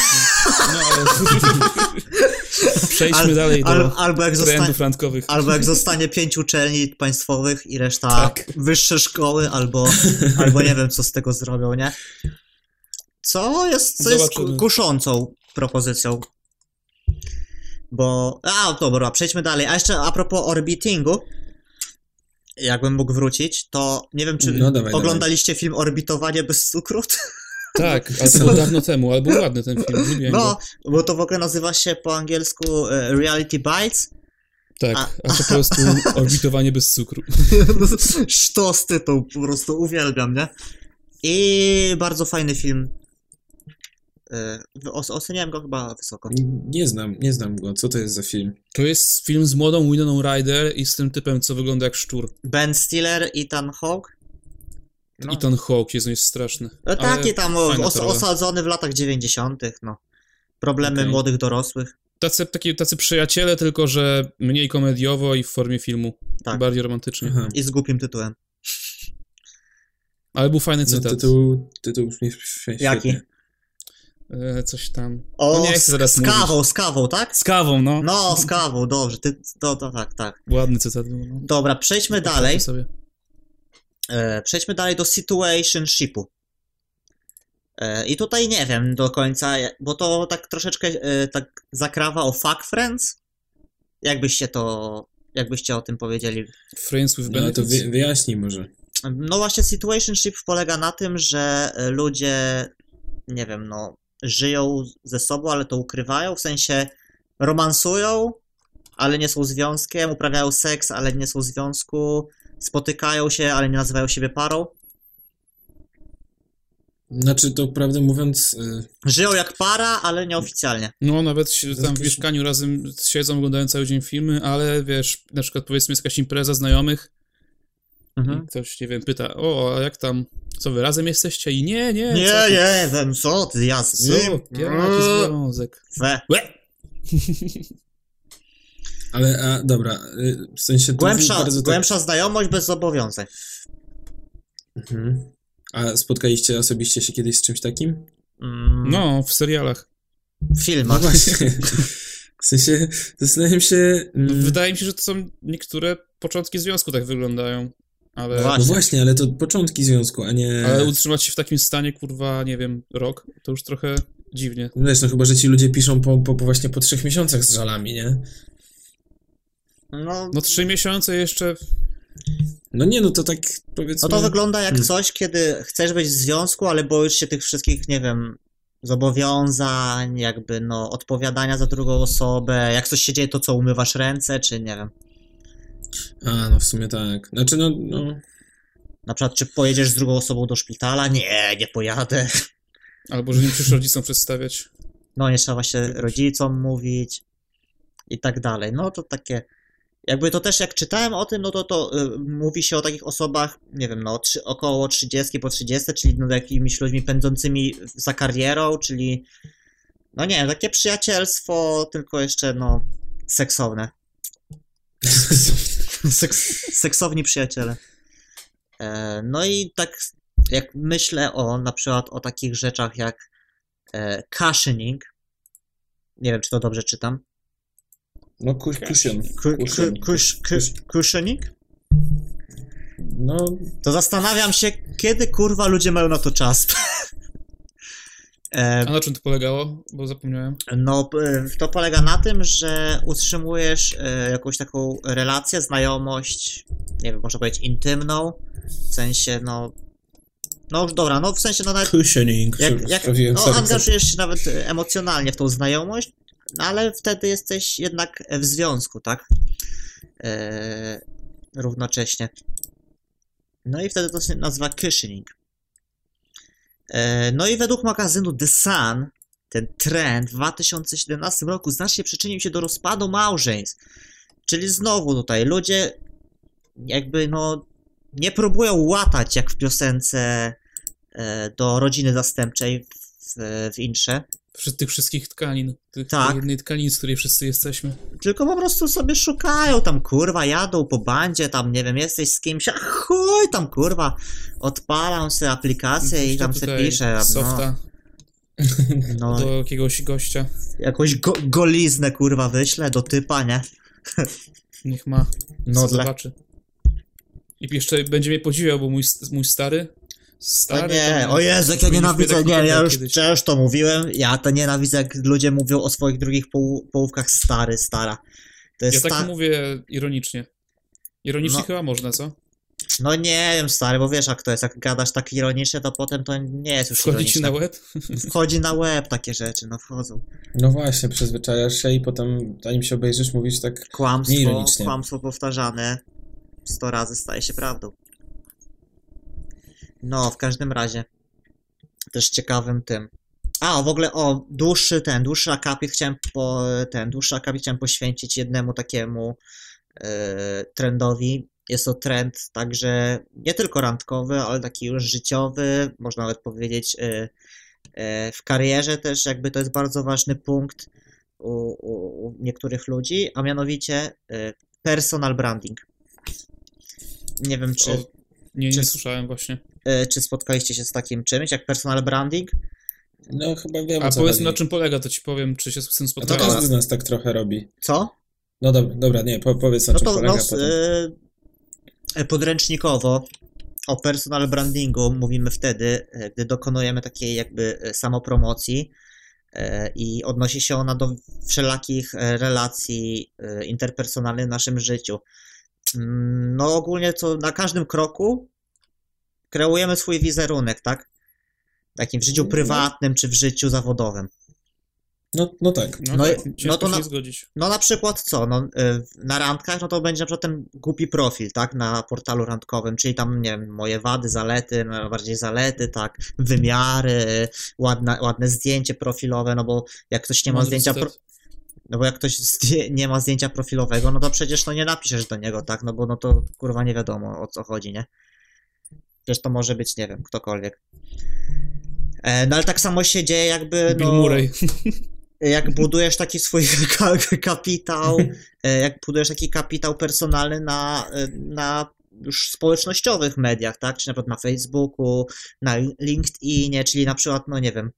No ale [LAUGHS] przejdźmy Al- dalej do Al, albo, jak zostanie, trendów randkowych. albo jak zostanie pięć uczelni państwowych i reszta Tak. wyższe szkoły, albo, [LAUGHS] albo nie wiem, co z tego zrobią, nie? Co jest, co jest kuszącą propozycją. Bo. A, dobra, przejdźmy dalej. A jeszcze a propos orbitingu. Jakbym mógł wrócić, to nie wiem, czy No, dawaj, oglądaliście film Orbitowanie bez cukru? [LAUGHS] Tak, ale to było dawno temu, ale był ładny ten film, lubiłem No, go. bo to w ogóle nazywa się po angielsku e, Reality Bites. Tak, a- a to po [LAUGHS] prostu orbitowanie bez cukru. Sztos tytuł, po prostu uwielbiam, nie? I bardzo fajny film. E, os- Oceniałem go chyba wysoko. Nie znam, nie znam go. Co to jest za film? To jest film z młodą Winoną Ryder i z tym typem, co wygląda jak szczur. Ben Stiller, Ethan Hawke. No. I ten Hawk jest, on jest straszny. No Ale taki tam os- osadzony w latach 90., no. Problemy Okej. młodych dorosłych. Tacy, taki, tacy przyjaciele, tylko że mniej komediowo i w formie filmu. Tak. Bardziej romantycznie. Aha. I z głupim tytułem. Ale był fajny No, cytat. tytuł, tytuł brzmi świetnie. Jaki? E, coś tam. O, No nie chcę z, zaraz z mówić. kawą, z kawą, tak? Z kawą, no. No, z kawą, dobrze. Ty, to, to, tak, tak. Ładny cytat. No. Dobra, przejdźmy dalej. Sobie. E, przejdźmy dalej do situationshipu. E, I tutaj nie wiem do końca, bo to tak troszeczkę e, tak zakrawa o fuck friends. Jakbyście to, jakbyście o tym powiedzieli? Friends with No to Benefits. wy, wyjaśnij może. No właśnie situationship polega na tym, że e, ludzie, nie wiem, no, żyją ze sobą, ale to ukrywają, w sensie romansują, ale nie są związkiem, uprawiają seks, ale nie są w związku, spotykają się, ale nie nazywają siebie parą. Znaczy, to prawdę mówiąc, y, Żyją jak para, ale nieoficjalnie. No, nawet się tam w się. mieszkaniu razem siedzą, oglądają cały dzień filmy, ale wiesz, na przykład powiedzmy jest jakaś impreza znajomych Mhm. I ktoś, nie wiem, pyta, o, a jak tam, co wy razem jesteście? I nie, nie, Nie, co ty? nie, wiem, co ty, ja z Co? Jaki związek? [LAUGHS] Ale, a, dobra, y, w sensie to Głębsza, bardzo tak... głębsza znajomość bez zobowiązań. Mhm. A spotkaliście osobiście się kiedyś z czymś takim? Mm, No, w serialach. W filmach. No właśnie. W sensie, zastanawiam się... mm, Wydaje mi się, że to są niektóre początki związku tak wyglądają, ale, No No właśnie. właśnie, ale to początki związku, a nie... ale utrzymać się w takim stanie, kurwa, nie wiem, rok, to już trochę dziwnie. Wiesz, no chyba, że ci ludzie piszą po, po, po właśnie po trzech miesiącach z żalami, nie? No, No trzy miesiące jeszcze, No nie, no to tak powiedzmy... no to wygląda jak Hmm. coś, kiedy chcesz być w związku, ale boisz się tych wszystkich, nie wiem, zobowiązań, jakby no odpowiadania za drugą osobę. Jak coś się dzieje, to co, umywasz ręce, czy nie wiem. A, no w sumie tak. Znaczy, no, no... Na przykład, czy pojedziesz z drugą osobą do szpitala? Nie, nie pojadę. albo że nie musisz rodzicom przedstawiać. No, nie trzeba się rodzicom mówić i tak dalej. No to takie. Jakby to też jak czytałem o tym, no to to y, mówi się o takich osobach, nie wiem, no trzy, około 30 po 30, czyli no jakimiś ludźmi pędzącymi za karierą, czyli no nie wiem, takie przyjacielstwo, tylko jeszcze no seksowne. [LAUGHS] Seks, seksowni przyjaciele. E, no i tak jak myślę o na przykład o takich rzeczach jak e, cushioning, nie wiem czy to dobrze czytam, No, kush- Cushioning? No, To zastanawiam się, kiedy kurwa ludzie mają na to czas. E, A na czym to polegało? Bo zapomniałem. No, e, to polega na tym, że utrzymujesz e, jakąś taką relację, znajomość, nie wiem, można powiedzieć intymną, w sensie, no, no już dobra, no w sensie, no nawet, cushioning. jak, jak no, angażujesz się nawet emocjonalnie w tą znajomość, no, ale wtedy jesteś jednak w związku, tak? E, równocześnie. No i wtedy to się nazywa cushioning. E, no i według magazynu The Sun ten trend w 2017 roku znacznie przyczynił się do rozpadu małżeństw. Czyli znowu tutaj ludzie jakby no nie próbują łatać jak w piosence e, do rodziny zastępczej w, w Wszy- Tych wszystkich tkanin. Tych, Tak. jednej tkaniny, z której wszyscy jesteśmy. tylko po prostu sobie szukają tam kurwa, jadą po bandzie, tam nie wiem, jesteś z kimś, a chuj tam kurwa, odpalam sobie aplikację i tam tutaj piszę, no, Softa [LAUGHS] no do jakiegoś gościa. jakąś go, goliznę kurwa wyślę do typa, nie? [LAUGHS] Niech ma. No dla zobaczy. I jeszcze będzie mnie podziwiał, bo mój, mój stary. O Stary. nie, to- o Jezu, jak ja nienawidzę, nie, ja już, kiedyś. ja już to mówiłem, ja to nienawidzę, jak ludzie mówią o swoich drugich pół, połówkach stary, stara. To Ja jest tak tak, mówię ironicznie. Ironicznie No. chyba można, co? no nie wiem stary, bo wiesz jak to jest, jak gadasz tak ironicznie, to potem to nie jest już Wchodzi ci ironiczne. na łeb? Wchodzi na łeb takie rzeczy, no wchodzą. No właśnie, przyzwyczajasz się i potem, zanim się obejrzysz, mówisz tak... Kłamstwo, kłamstwo powtarzane 100 razy staje się prawdą. No, w każdym razie. Też ciekawym tym. A, w ogóle, o, dłuższy ten, dłuższy akapit chciałem po, ten, dłuższy akapit chciałem poświęcić jednemu takiemu e, trendowi. Jest to trend także nie tylko randkowy, ale taki już życiowy, można nawet powiedzieć e, e, w karierze też jakby to jest bardzo ważny punkt u, u, u niektórych ludzi, a mianowicie personal branding. Nie wiem, czy, O, nie, nie czy- słyszałem właśnie. E, czy spotkaliście się z takim czymś jak personal branding. No chyba wiem, A powiedz na czym polega, to ci powiem, czy się z tym A to spotkałem. każdy z nas tak trochę robi. Co? No dobra, dobra nie, po, powiedz na No czym to polega no, potem. e, podręcznikowo o personal brandingu mówimy wtedy, gdy dokonujemy takiej jakby samopromocji i odnosi się ona do wszelakich relacji interpersonalnych w naszym życiu. Mm, No ogólnie co na każdym kroku kreujemy swój wizerunek, tak? Takim w życiu No. prywatnym czy w życiu zawodowym. No, no tak. No, no tak, no to się na-. No na przykład co, no, y, na randkach, no to będzie na przykład ten głupi profil, tak, na portalu randkowym, czyli tam, nie wiem, moje wady, zalety, no, bardziej zalety, tak, wymiary, ładne, ładne zdjęcie profilowe, no bo jak ktoś nie ma Mądry zdjęcia, pro. No bo jak ktoś zdję- nie ma zdjęcia profilowego, no to przecież no nie napiszesz do niego, tak? No bo no to kurwa nie wiadomo o co chodzi, nie? Przecież to może być, nie wiem, ktokolwiek. E, no ale tak samo się dzieje jakby, Bill no, Murray. jak [LAUGHS] budujesz taki swój ka- kapitał, e, jak budujesz taki kapitał personalny na, e, na już społecznościowych mediach, tak? Czy na przykład na Facebooku, na LinkedInie, czyli na przykład, no nie wiem,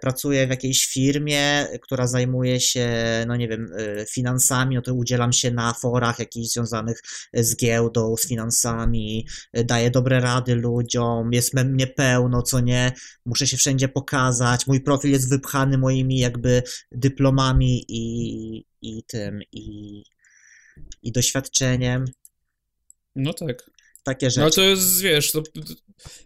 pracuję w jakiejś firmie, która zajmuje się, no nie wiem, e, finansami, no to udzielam się na forach jakichś związanych z giełdą, z finansami, e, daję dobre rady ludziom, jest mnie pełno, co nie, muszę się wszędzie pokazać, mój profil jest wypchany moimi jakby dyplomami i, i tym, i, i doświadczeniem, No tak. Takie No rzeczy. to jest, wiesz, to,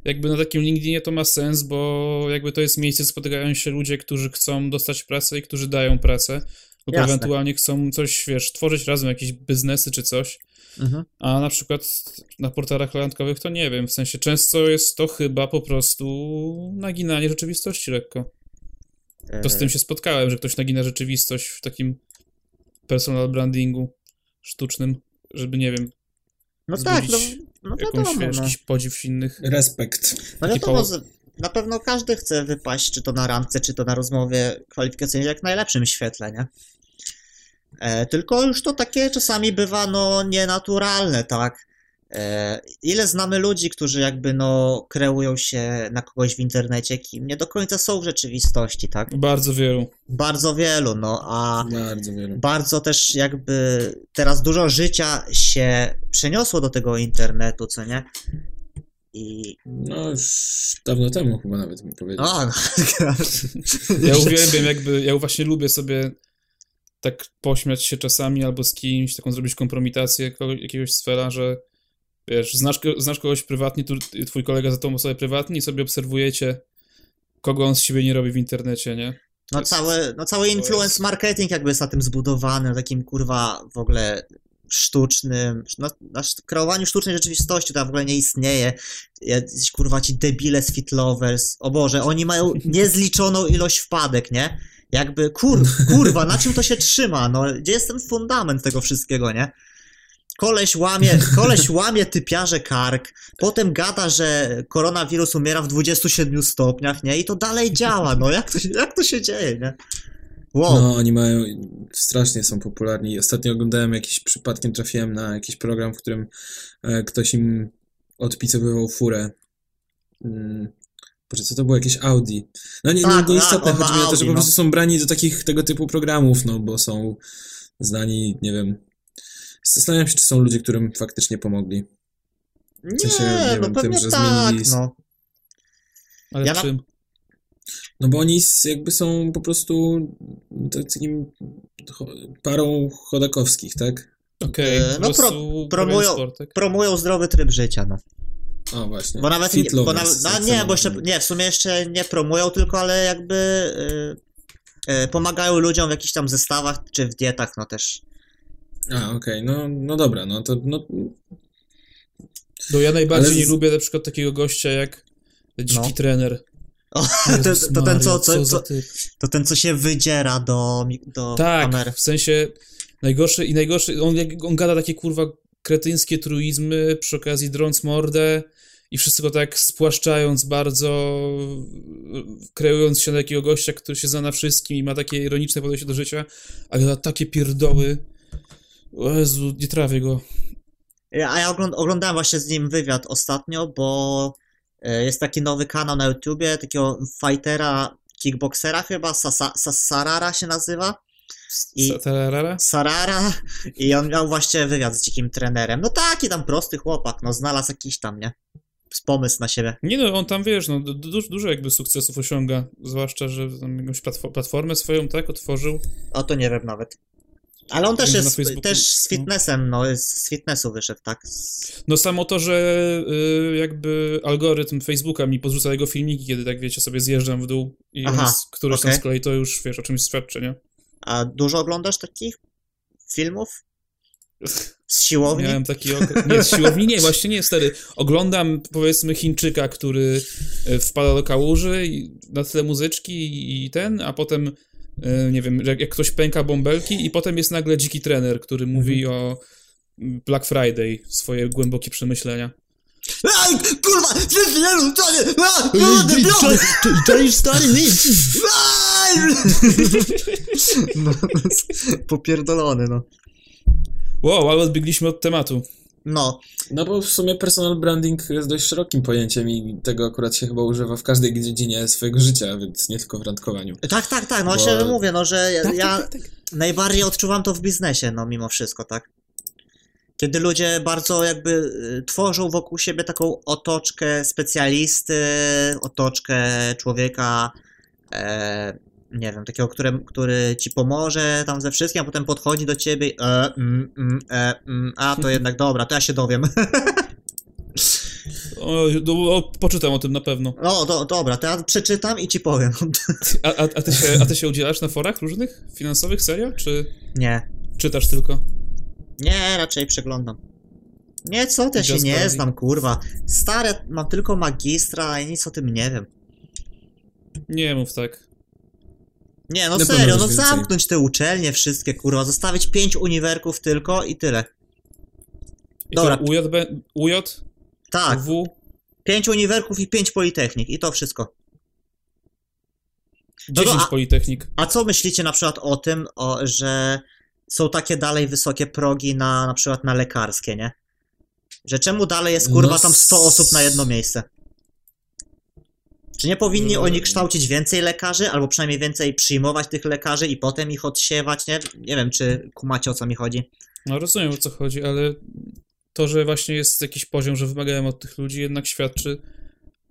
jakby na takim LinkedInie to ma sens, bo jakby to jest miejsce, spotykają się ludzie, którzy chcą dostać pracę i którzy dają pracę, lub Jasne. ewentualnie chcą coś, wiesz, tworzyć razem jakieś biznesy czy coś. Mhm. A na przykład na portalach randkowych to nie wiem, w sensie często jest to chyba po prostu naginanie rzeczywistości lekko. To z tym się spotkałem, że ktoś nagina rzeczywistość w takim personal brandingu sztucznym, żeby, nie wiem, No tak, no, no jakąś, wiadomo, wiesz, no. jakiś podziw innych. Respekt. No wiadomo, że na pewno każdy chce wypaść, czy to na randce, czy to na rozmowie kwalifikacyjnej, jak w najlepszym świetle, nie? E, tylko już to takie czasami bywa, no, nienaturalne, tak? E, ile znamy ludzi, którzy jakby, no, kreują się na kogoś w internecie, kim nie do końca są w rzeczywistości, tak? Bardzo wielu. Bardzo wielu, no, a Bardzo wiele. bardzo też jakby teraz dużo życia się przeniosło do tego internetu, co nie? I... No już dawno temu chyba nawet bym powiedział. O, no. [LAUGHS] Ja uwielbiam jakby, ja właśnie lubię sobie tak pośmiać się czasami albo z kimś, taką zrobić kompromitację jakiegoś sfera, że wiesz, znasz, znasz kogoś prywatnie, tu, twój kolega za tą osobę prywatnie i sobie obserwujecie, kogo on z siebie nie robi w internecie, nie? No jest- cały, no cały influence jest- marketing jakby jest na tym zbudowany, na takim kurwa w ogóle sztucznym, na, na sz- kreowaniu sztucznej rzeczywistości, to w ogóle nie istnieje. Jacyś kurwa ci debile z Fit Lovers, o Boże, oni mają [LAUGHS] niezliczoną ilość wpadek, nie? Jakby, kur, [LAUGHS] kurwa, na czym to się trzyma, no, gdzie jest ten fundament tego wszystkiego, nie? Koleś łamie, koleś łamie typiarze kark, potem gada, że koronawirus umiera w 27 stopniach, nie? I to dalej działa, no jak to, się- jak to się dzieje, nie? Wow. No, oni mają, strasznie są popularni. Ostatnio oglądałem jakiś, przypadkiem trafiłem na jakiś program, w którym e, ktoś im odpicowywał furę. Mm, Boże, co to było? Jakieś Audi. No nie, Tak, nie, nieistotne. on ma Chodzi mi o to, że Audi, po no. prostu są brani do takich, tego typu programów, no, bo są znani, nie wiem. Zastanawiam się, czy są ludzie, którym faktycznie pomogli. Nie, sensie, nie no wiem, pewnie tym, że tak, zmienili- no. Ale Ja w na- czym? No bo oni jakby są po prostu takim parą chodakowskich, tak? Okej, E, po no pro- promują- tak? Promują zdrowy tryb życia, no. O, właśnie. Bo nawet, Fit nie, bo jak no, nie, bo jeszcze, nie, w sumie jeszcze nie promują, tylko ale jakby y, y, pomagają ludziom w jakichś tam zestawach, czy w dietach, no też. A, okej, no, no dobra, no to no, No ja najbardziej Ale nie lubię na przykład takiego gościa jak dziki No. trener. O, to, to ten, co, co, co, to ten, co się wydziera do, do Tak, kamery. w sensie najgorszy i najgorszy, on, on gada takie kurwa kretyńskie truizmy, przy okazji drąc mordę i wszystko tak spłaszczając bardzo, kreując się na takiego gościa, który się zna na wszystkim i ma takie ironiczne podejście do życia, a gada takie pierdoły. O Jezu, nie trawię go. A ja ogląd- oglądałem właśnie z nim wywiad ostatnio, bo e, jest taki nowy kanał na YouTubie, takiego fightera, kickboxera chyba, Sasa, Sasarara się nazywa. I-. Tararara? Sarara i on miał właśnie wywiad z dzikim trenerem. No taki tam prosty chłopak, no znalazł jakiś tam, nie? Z pomysł na siebie. Nie no, on tam, wiesz, no, du- du- dużo jakby sukcesów osiąga, zwłaszcza, że tam jakąś platfo- platformę swoją, tak, otworzył. O to nie wiem nawet. Ale on też jest Facebooku- też z fitnessem, no z fitnessu wyszedł, tak? No samo to, że y, jakby algorytm Facebooka mi podrzuca jego filmiki, kiedy tak wiecie, sobie zjeżdżam w dół i Aha, któryś tam okej. z kolei to już, wiesz, o czymś świadczy, nie? A dużo oglądasz takich filmów? Z [LAUGHS] siłowni? Miałem taki okres... Nie, z siłowni nie, właśnie nie, stary. Oglądam, powiedzmy, Chińczyka, który y, wpada do kałuży i na tle muzyczki i, ten, a potem e, nie wiem, jak, ktoś pęka bąbelki i potem jest nagle dziki trener, który mówi o Black Friday, swoje głębokie przemyślenia. Ej, kurwa, wszyscy jeżdżą, co nie? A! Czaisz stary, Aj! No, popierdolony, no. Wow, ale odbiegliśmy od tematu. No, No bo w sumie personal branding jest dość szerokim pojęciem i tego akurat się chyba używa w każdej dziedzinie swojego życia, więc nie tylko w randkowaniu. tak, tak, tak, no Bo- właśnie mówię, no, że ja, Tak, ja tak, tak, tak. najbardziej odczuwam to w biznesie, no mimo wszystko, tak? Kiedy ludzie bardzo jakby y, tworzą wokół siebie taką otoczkę specjalisty, otoczkę człowieka, e, nie wiem, takiego, który, który ci pomoże tam ze wszystkim, a potem podchodzi do ciebie i e, mm, mm, e, mm, a to [LAUGHS] jednak dobra, to ja się dowiem. [LAUGHS] O, no, o, poczytam o tym na pewno. No do, dobra, to ja przeczytam i ci powiem. [LAUGHS] A, a, a, ty się, a ty się udzielasz na forach różnych, finansowych, serio? Czy Nie, czytasz tylko? nie, raczej przeglądam. Nie, co ja się Just nie znam, kurwa. Stare, mam tylko magistra i nic o tym nie wiem. Nie mów tak. Nie, no Na serio, no więcej. zamknąć te uczelnie wszystkie, kurwa, zostawić pięć uniwerków tylko i tyle. I Dobra. To UJ, UJ, Tak, W, pięć uniwerków i pięć politechnik i to wszystko. No 10 to, a, Politechnik. a co myślicie na przykład o tym, o, że są takie dalej wysokie progi na na przykład na lekarskie, nie? Że czemu dalej jest kurwa No tam 100 s- osób na jedno miejsce? Czy nie powinni Mm. oni kształcić więcej lekarzy, albo przynajmniej więcej przyjmować tych lekarzy i potem ich odsiewać, nie? Nie wiem, czy kumacie o co mi chodzi. No rozumiem o co chodzi, ale to, że właśnie jest jakiś poziom, że wymagają od tych ludzi, jednak świadczy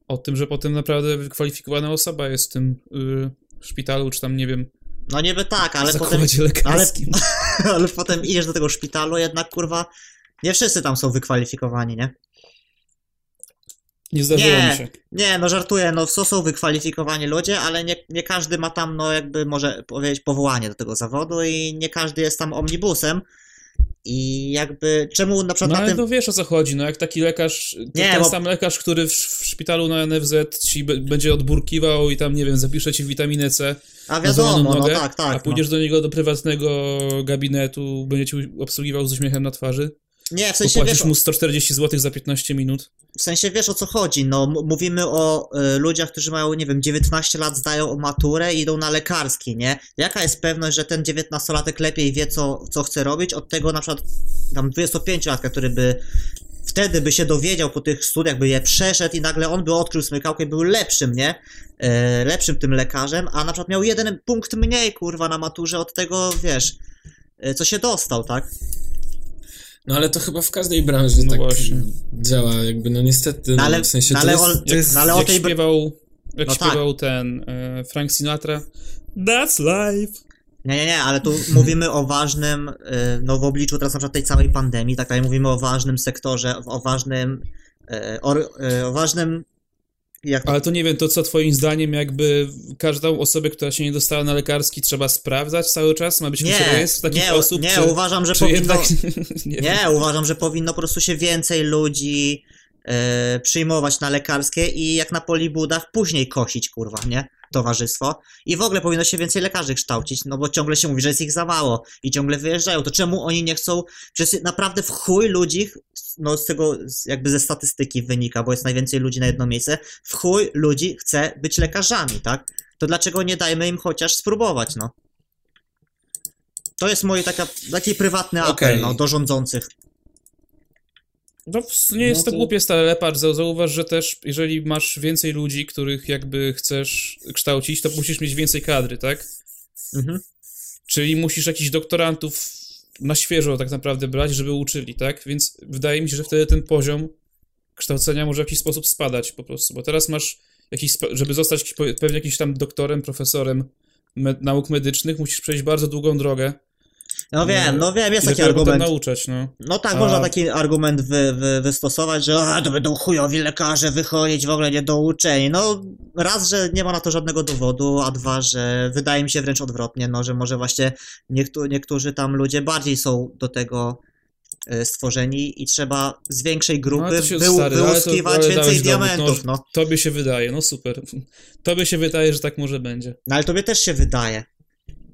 o tym, że potem naprawdę wykwalifikowana osoba jest w tym y, szpitalu, czy tam nie wiem, No niby tak, ale potem, lekarskim. [LAUGHS] ale potem idziesz do tego szpitalu, jednak kurwa, nie wszyscy tam są wykwalifikowani, nie? Nie zdarzyło Nie. mi się. Nie, no żartuję, no są wykwalifikowani ludzie, ale nie, nie każdy ma tam, no jakby może powiedzieć, powołanie do tego zawodu i nie każdy jest tam omnibusem. I jakby, czemu na przykład No ale tym... no wiesz o co chodzi, no jak taki lekarz, ten, Nie, ten bo- sam lekarz, który w, w szpitalu na NFZ ci będzie odburkiwał i tam, nie wiem, zapisze ci witaminę C A wiadomo, no nogę, tak, tak. a pójdziesz do niego do prywatnego gabinetu, będzie ci obsługiwał z uśmiechem na twarzy, no. Nie, w sensie wiesz, mu 140 zł za 15 minut. w sensie wiesz o co chodzi, no mówimy o y, ludziach, którzy mają, nie wiem, 19 lat, zdają maturę i idą na lekarski, nie? Jaka jest pewność, że ten 19-latek lepiej wie, co, co chce robić, od tego na przykład tam 25-latka, który by wtedy by się dowiedział po tych studiach, by je przeszedł i nagle on by odkrył smykałkę i był lepszym, nie? E, lepszym tym lekarzem, a na przykład miał jeden punkt mniej, kurwa, na maturze od tego, wiesz, e, co się dostał, tak? No ale to chyba w każdej branży No tak właśnie. działa, jakby no niestety, no, ale- w sensie no to ale jest, to jest no ale o jak tej br- śpiewał, jak No tak. śpiewał ten e, Frank Sinatra, That's life. Nie, nie, nie, ale tu [LAUGHS] mówimy o ważnym, y, no w obliczu teraz na przykład tej całej pandemii, tak jak mówimy o ważnym sektorze, o ważnym, y, o, y, o ważnym, jak Ale to nie wiem, to co twoim zdaniem jakby każdą osobę, która się nie dostała na lekarski trzeba sprawdzać cały czas? Ma być nie, rejestr takich nie, osób? nie, czy, uważam, że powinno, jednak... [LAUGHS] nie, nie, uważam, że powinno po prostu się więcej ludzi y, przyjmować na lekarskie i jak na polibudach później kosić, kurwa, nie? Towarzystwo. I w ogóle powinno się więcej lekarzy kształcić, no bo ciągle się mówi, że jest ich za mało i ciągle wyjeżdżają. To czemu oni nie chcą? Przecież naprawdę w chuj ludzi, no z tego jakby ze statystyki wynika, bo jest najwięcej ludzi na jedno miejsce, w chuj ludzi chce być lekarzami, tak? To dlaczego nie dajmy im chociaż spróbować, no? To jest mój taka, taki prywatny apel, Okej. no, do rządzących. No, nie jest No to to- głupie stale. Zau- Zauważ, że też jeżeli masz więcej ludzi, których jakby chcesz kształcić, to musisz mieć więcej kadry, tak? Mhm. Czyli musisz jakichś doktorantów na świeżo tak naprawdę brać, żeby uczyli, tak? Więc wydaje mi się, że wtedy ten poziom kształcenia może w jakiś sposób spadać po prostu, bo teraz masz jakiś, żeby zostać pewnie jakimś tam doktorem, profesorem me nauk medycznych, musisz przejść bardzo długą drogę. No wiem, no wiem, jest taki argument. nauczać, no. No tak, A- można taki argument wy, wy, wystosować, że a, to będą chujowi lekarze wychodzić, w ogóle niedouczeni. No raz, że nie ma na to żadnego dowodu, a dwa, że wydaje mi się wręcz odwrotnie, no, że może właśnie niektó niektórzy tam ludzie bardziej są do tego e, stworzeni i trzeba z większej No, grupy to się, wy, stary, to- wyłuskiwać ale więcej dowód, diamentów, no, no. Tobie się wydaje, no super. Tobie się wydaje, że tak może będzie. No ale tobie też się wydaje.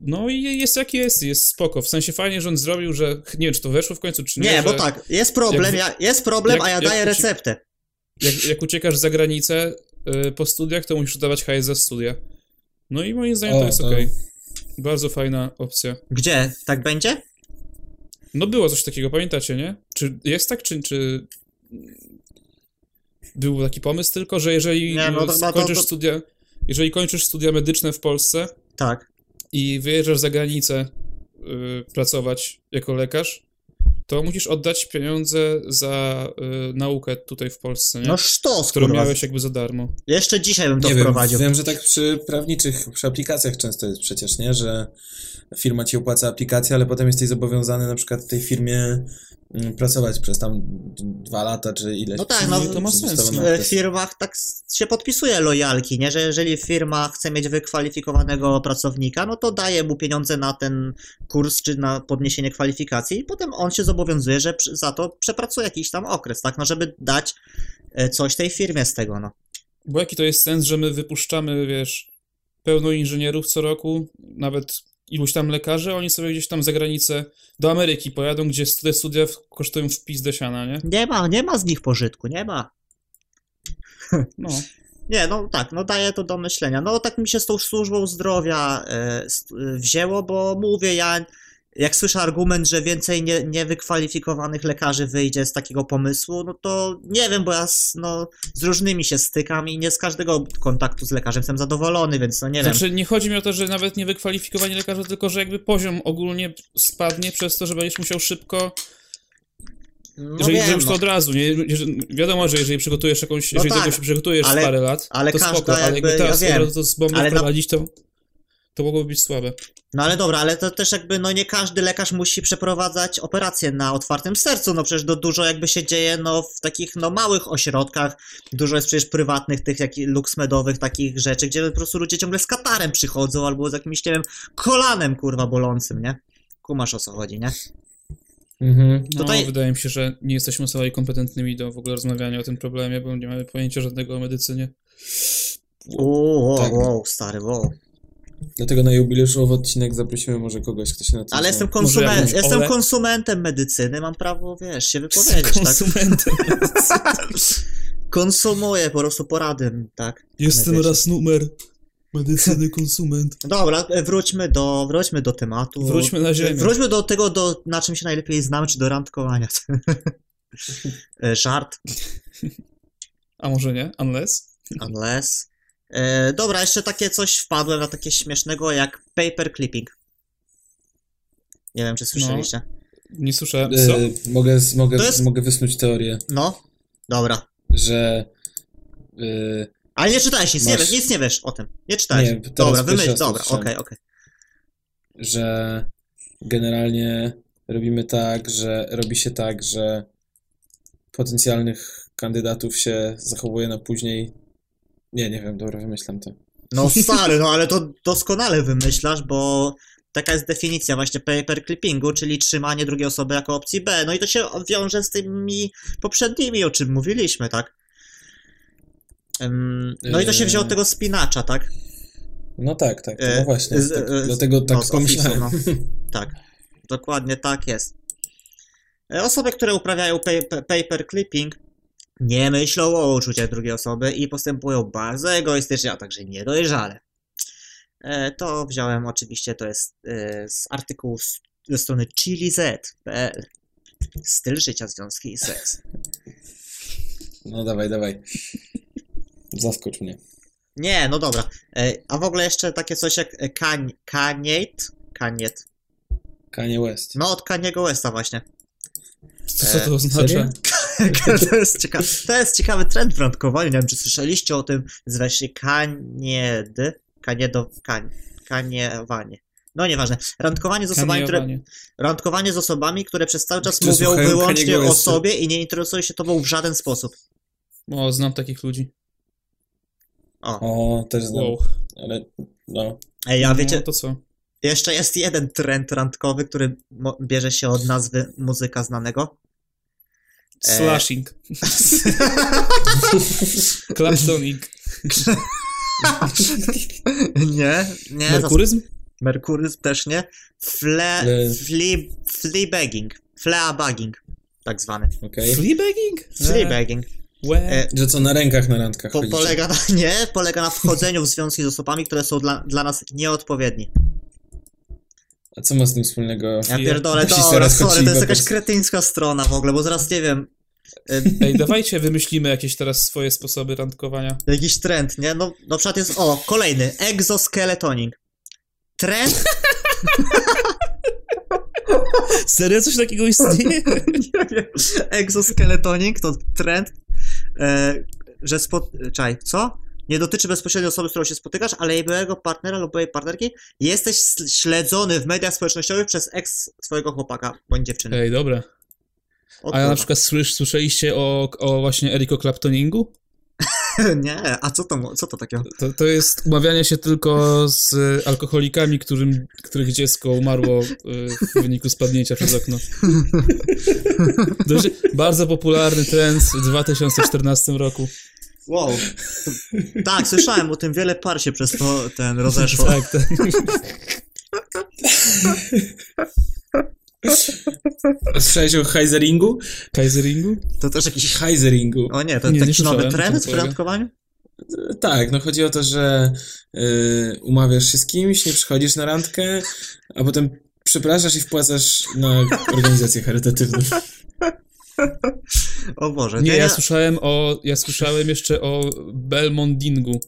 No i jest jak jest, jest spoko. W sensie fajnie, że on zrobił, że nie wiem, czy to weszło w końcu, czy nie. Nie, bo tak, jest problem, jak- ja, jest problem, jak- a ja daję uci- receptę. Jak, jak uciekasz za granicę y, po studiach, to musisz dawać hajs za studia. No i moim zdaniem to O, jest to- okej. Bardzo fajna opcja. Gdzie? Tak będzie? No było coś takiego, pamiętacie, nie? Czy jest tak, czy... czy... Był taki pomysł tylko, że jeżeli Nie, no to chyba to- kończysz to- studia... Jeżeli kończysz studia medyczne w Polsce Tak. I wyjeżdżasz za granicę y, pracować jako lekarz, to musisz oddać pieniądze za y, naukę tutaj w Polsce, nie? No sztos, Którą kurwa. miałeś jakby za darmo. Jeszcze dzisiaj bym to nie wiem, wprowadził. wiem, że tak przy prawniczych, przy aplikacjach często jest przecież, nie? Że firma ci opłaca aplikację, ale potem jesteś zobowiązany na przykład w tej firmie pracować przez tam dwa lata, czy ileś. No tak, no, przez to ma sens, no. W firmach tak się podpisuje lojalki, nie? Że jeżeli firma chce mieć wykwalifikowanego pracownika, no to daje mu pieniądze na ten kurs czy na podniesienie kwalifikacji i potem on się zobowiązuje, że za to przepracuje jakiś tam okres, tak? No żeby dać e, coś tej firmie z tego, no. Bo jaki to jest sens, że my wypuszczamy, wiesz, pełno inżynierów co roku, nawet iluś tam lekarzy, oni sobie gdzieś tam za granicę do Ameryki pojadą, gdzie te studia kosztują w pis do siana, nie? Nie ma, nie ma z nich pożytku, nie ma. No. Nie, no tak, no daje to do myślenia. No tak mi się z tą służbą zdrowia st- e, wzięło, bo mówię, ja jak słyszę argument, że więcej nie, niewykwalifikowanych lekarzy wyjdzie z takiego pomysłu, no to nie wiem, bo ja z, no, z różnymi się stykam i nie z każdego kontaktu z lekarzem jestem zadowolony, więc no nie wiem. Znaczy, nie chodzi mi o to, że nawet nie wykwalifikowani lekarze, tylko że jakby poziom ogólnie spadnie przez to, że będziesz musiał szybko, No jeżeli wiem, zrobisz to no. od razu, nie? Wiadomo, że jeżeli przygotujesz jakąś, No jeżeli tak, tego się przygotujesz ale- parę lat, ale to każda spoko, ale jakby- teraz ja od razu to z ale na- wprowadzić, to, to mogłoby być słabe. No ale dobra, ale to też jakby, no nie każdy lekarz musi przeprowadzać operację na otwartym sercu, no przecież do, dużo jakby się dzieje, no w takich, no małych ośrodkach, dużo jest przecież prywatnych tych jak luxmedowych takich rzeczy, gdzie po prostu ludzie ciągle z katarem przychodzą, albo z jakimś, nie wiem, kolanem, kurwa, bolącym, nie? Kumasz o co chodzi, nie? Mhm. No, Tutaj- wydaje mi się, że nie jesteśmy osobami kompetentnymi do w ogóle rozmawiania o tym problemie, bo nie mamy pojęcia żadnego o medycynie. Uuu, wow, Tak. wow, stary, wow. Dlatego na jubileuszowy odcinek zaprosimy może kogoś, kto się na tym Ale jestem, Może konsument, jakąś jestem Ole? konsumentem medycyny, mam prawo, wiesz, się wypowiedzieć, tak? konsumentem. [LAUGHS] Konsumuję po prostu porady, tak? Jestem Medycyny. raz numer. Medycyny konsument. Dobra, e, wróćmy do, wróćmy do tematu. Wróćmy na ziemię. Wróćmy do tego, do, na czym się najlepiej znamy, czy do randkowania. [LAUGHS] E, Żart, A może nie? Unless? unless. E, dobra, jeszcze takie coś wpadłem na takie śmiesznego jak paper clipping. Nie wiem, czy słyszeliście. Nie słyszałem. Co? E, mogę, mogę, To jest- mogę wysnuć teorię, No, dobra. że e, Ale nie czytałeś nic, nie Masz- wiesz, nic nie wiesz o tym. Nie czytałeś. Nie, dobra, wymyśl, dobra, okej, okej. że generalnie robimy tak, że robi się tak, że potencjalnych kandydatów się zachowuje na później. Nie, nie wiem, dobra, wymyślam to. No [LAUGHS] stary, no ale to doskonale wymyślasz, bo taka jest definicja właśnie paper clippingu, czyli trzymanie drugiej osoby jako opcji B. No i to się wiąże z tymi poprzednimi, o czym mówiliśmy, tak? No i to się wzięło od tego spinacza, tak? No tak, tak, E, no właśnie. z- tak, e, dlatego tak no, pomyślałem. Office'u, [LAUGHS] Tak, dokładnie tak jest. E, Osoby, które uprawiają paper, paper clipping, nie myślą o uczuciach drugiej osoby i postępują bardzo egoistycznie, a także niedojrzale. E, To wziąłem oczywiście, to jest e, z artykułu z- ze strony chiliz.pl. Styl życia, związki i seks. No dawaj, dawaj. Zaskocz mnie. Nie, no dobra. E, A w ogóle jeszcze takie coś jak e, kan, kaniet, kaniet. Kanye West. No od Kaniego Westa właśnie. Co, co to oznacza? serio? [LAUGHS] to, jest ciekawe, to jest ciekawy trend w randkowaniu. Nie wiem, czy słyszeliście o tym. Nazywa się kanied. Kaniedo, kan, kaniewanie. No nieważne. Randkowanie z osobami, które, randkowanie z osobami, które przez cały czas mówią wyłącznie o sobie i nie interesują się tobą w żaden sposób. O, znam takich ludzi. O. O, też znam. Wow. Ale no. Ej, a No, wiecie, to co? jeszcze jest jeden trend randkowy, który bierze się od nazwy muzyka znanego. E. Slashing. [LAUGHS] Claptoning. [LAUGHS] nie, nie. Merkuryzm? Merkury też nie. Fle, Le- flea, fleabagging. Fleabagging, tak zwany. Okej. Fleabagging? Fleabagging. Łe. E, Że co, na rękach na randkach Po, polega na, [LAUGHS] nie, polega na wchodzeniu w związki z osobami, które są dla, dla nas nieodpowiedni. A co ma z tym wspólnego? Ja pierdolę, dobra, sorry, to jest jakaś kretyńska strona w ogóle, bo zaraz nie wiem, e, Ej, dawajcie wymyślimy jakieś teraz swoje sposoby randkowania. jakiś trend, nie? No, na przykład jest, o, kolejny, exoskeletoning. Trend? [LAUGHS] Serio coś takiego istnieje? [LAUGHS] nie wiem. Exoskeletoning to trend, e, że spod... Czaj, co? Nie dotyczy bezpośrednio osoby, z którą się spotykasz, ale jej byłego partnera lub byłej partnerki. Jesteś śledzony w mediach społecznościowych przez ex swojego chłopaka bądź dziewczyny. Ej, dobra. A ja na przykład słysz, słyszeliście o, o właśnie Eriko Claptoningu? [LAUGHS] Nie, a co to, co to takiego? To, to jest umawianie się tylko z alkoholikami, którym, których dziecko umarło e, w wyniku spadnięcia przez okno. [LAUGHS] Jest bardzo popularny trend w 2014 roku. Wow. Tak, słyszałem o tym, wiele par się przez to ten rozeszło. [LAUGHS] Tak, tak. [LAUGHS] Słyszałeś o Heiseringu? Kaiseringu? To też jakiś... Heiseringu. O nie, to Nie, nie jakiś nowy trend w randkowaniu? Tak, no chodzi o to, że y, umawiasz się z kimś, nie przychodzisz na randkę, a potem przepraszasz i wpłacasz na organizację charytatywną. O Boże. Nie, to ja słyszałem o, ja słyszałem jeszcze o Belmondingu. [LAUGHS]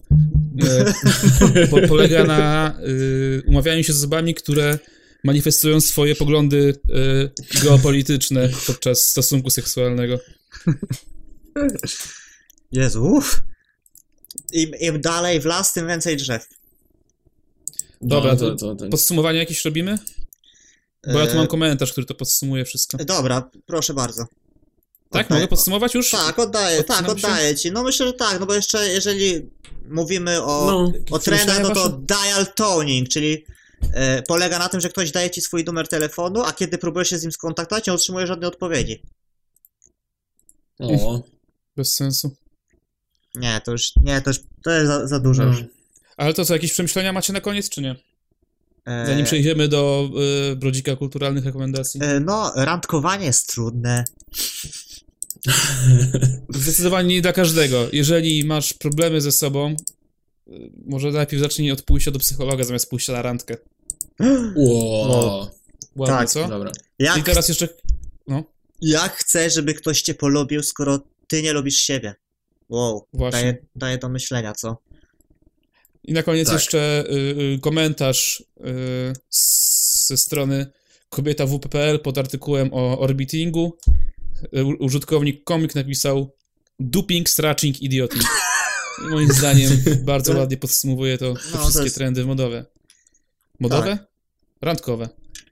E, po, polega na y, umawianiu się z osobami, które manifestują swoje poglądy y, geopolityczne podczas stosunku seksualnego. Jezu, uff. Im, Im dalej w las, tym więcej drzew. Dobra, no, to, to, to, to, podsumowanie jakieś robimy? Bo ja tu E, mam komentarz, który to podsumuje wszystko. Dobra, proszę bardzo. Tak, Okej. mogę podsumować już? Tak, oddaję, tak, Odcinam się? oddaję ci. No myślę, że tak, no bo jeszcze jeżeli mówimy o, No, o trendach, no to dial toning, czyli polega na tym, że ktoś daje ci swój numer telefonu, a kiedy próbujesz się z nim skontaktować, nie otrzymuje żadnej odpowiedzi. o, Bez sensu. Nie, to już, nie, to już, to jest za, za dużo już. Ale to co, jakieś przemyślenia macie na koniec, czy nie? E, Zanim przejdziemy do y, brodzika kulturalnych rekomendacji. e, no, randkowanie jest trudne. [LAUGHS] Zdecydowanie nie dla każdego. Jeżeli masz problemy ze sobą, może najpierw zacznij od pójścia do psychologa zamiast pójścia na randkę. [GASPS] Ło, Ładnie, Tak, co? dobra. Jak, I teraz jeszcze... No, jak chcesz, żeby ktoś cię polubił, skoro ty nie lubisz siebie? Wow, Właśnie. daje, daje do myślenia, co? i na koniec Tak. jeszcze y, y, komentarz y, z- ze strony kobieta WP.pl pod artykułem o orbitingu. Y, u- użytkownik komik napisał duping, straching, idioting. Moim zdaniem [LAUGHS] bardzo To- ładnie podsumowuje to, te No, to wszystkie jest- trendy modowe. Modowe? Randkowe.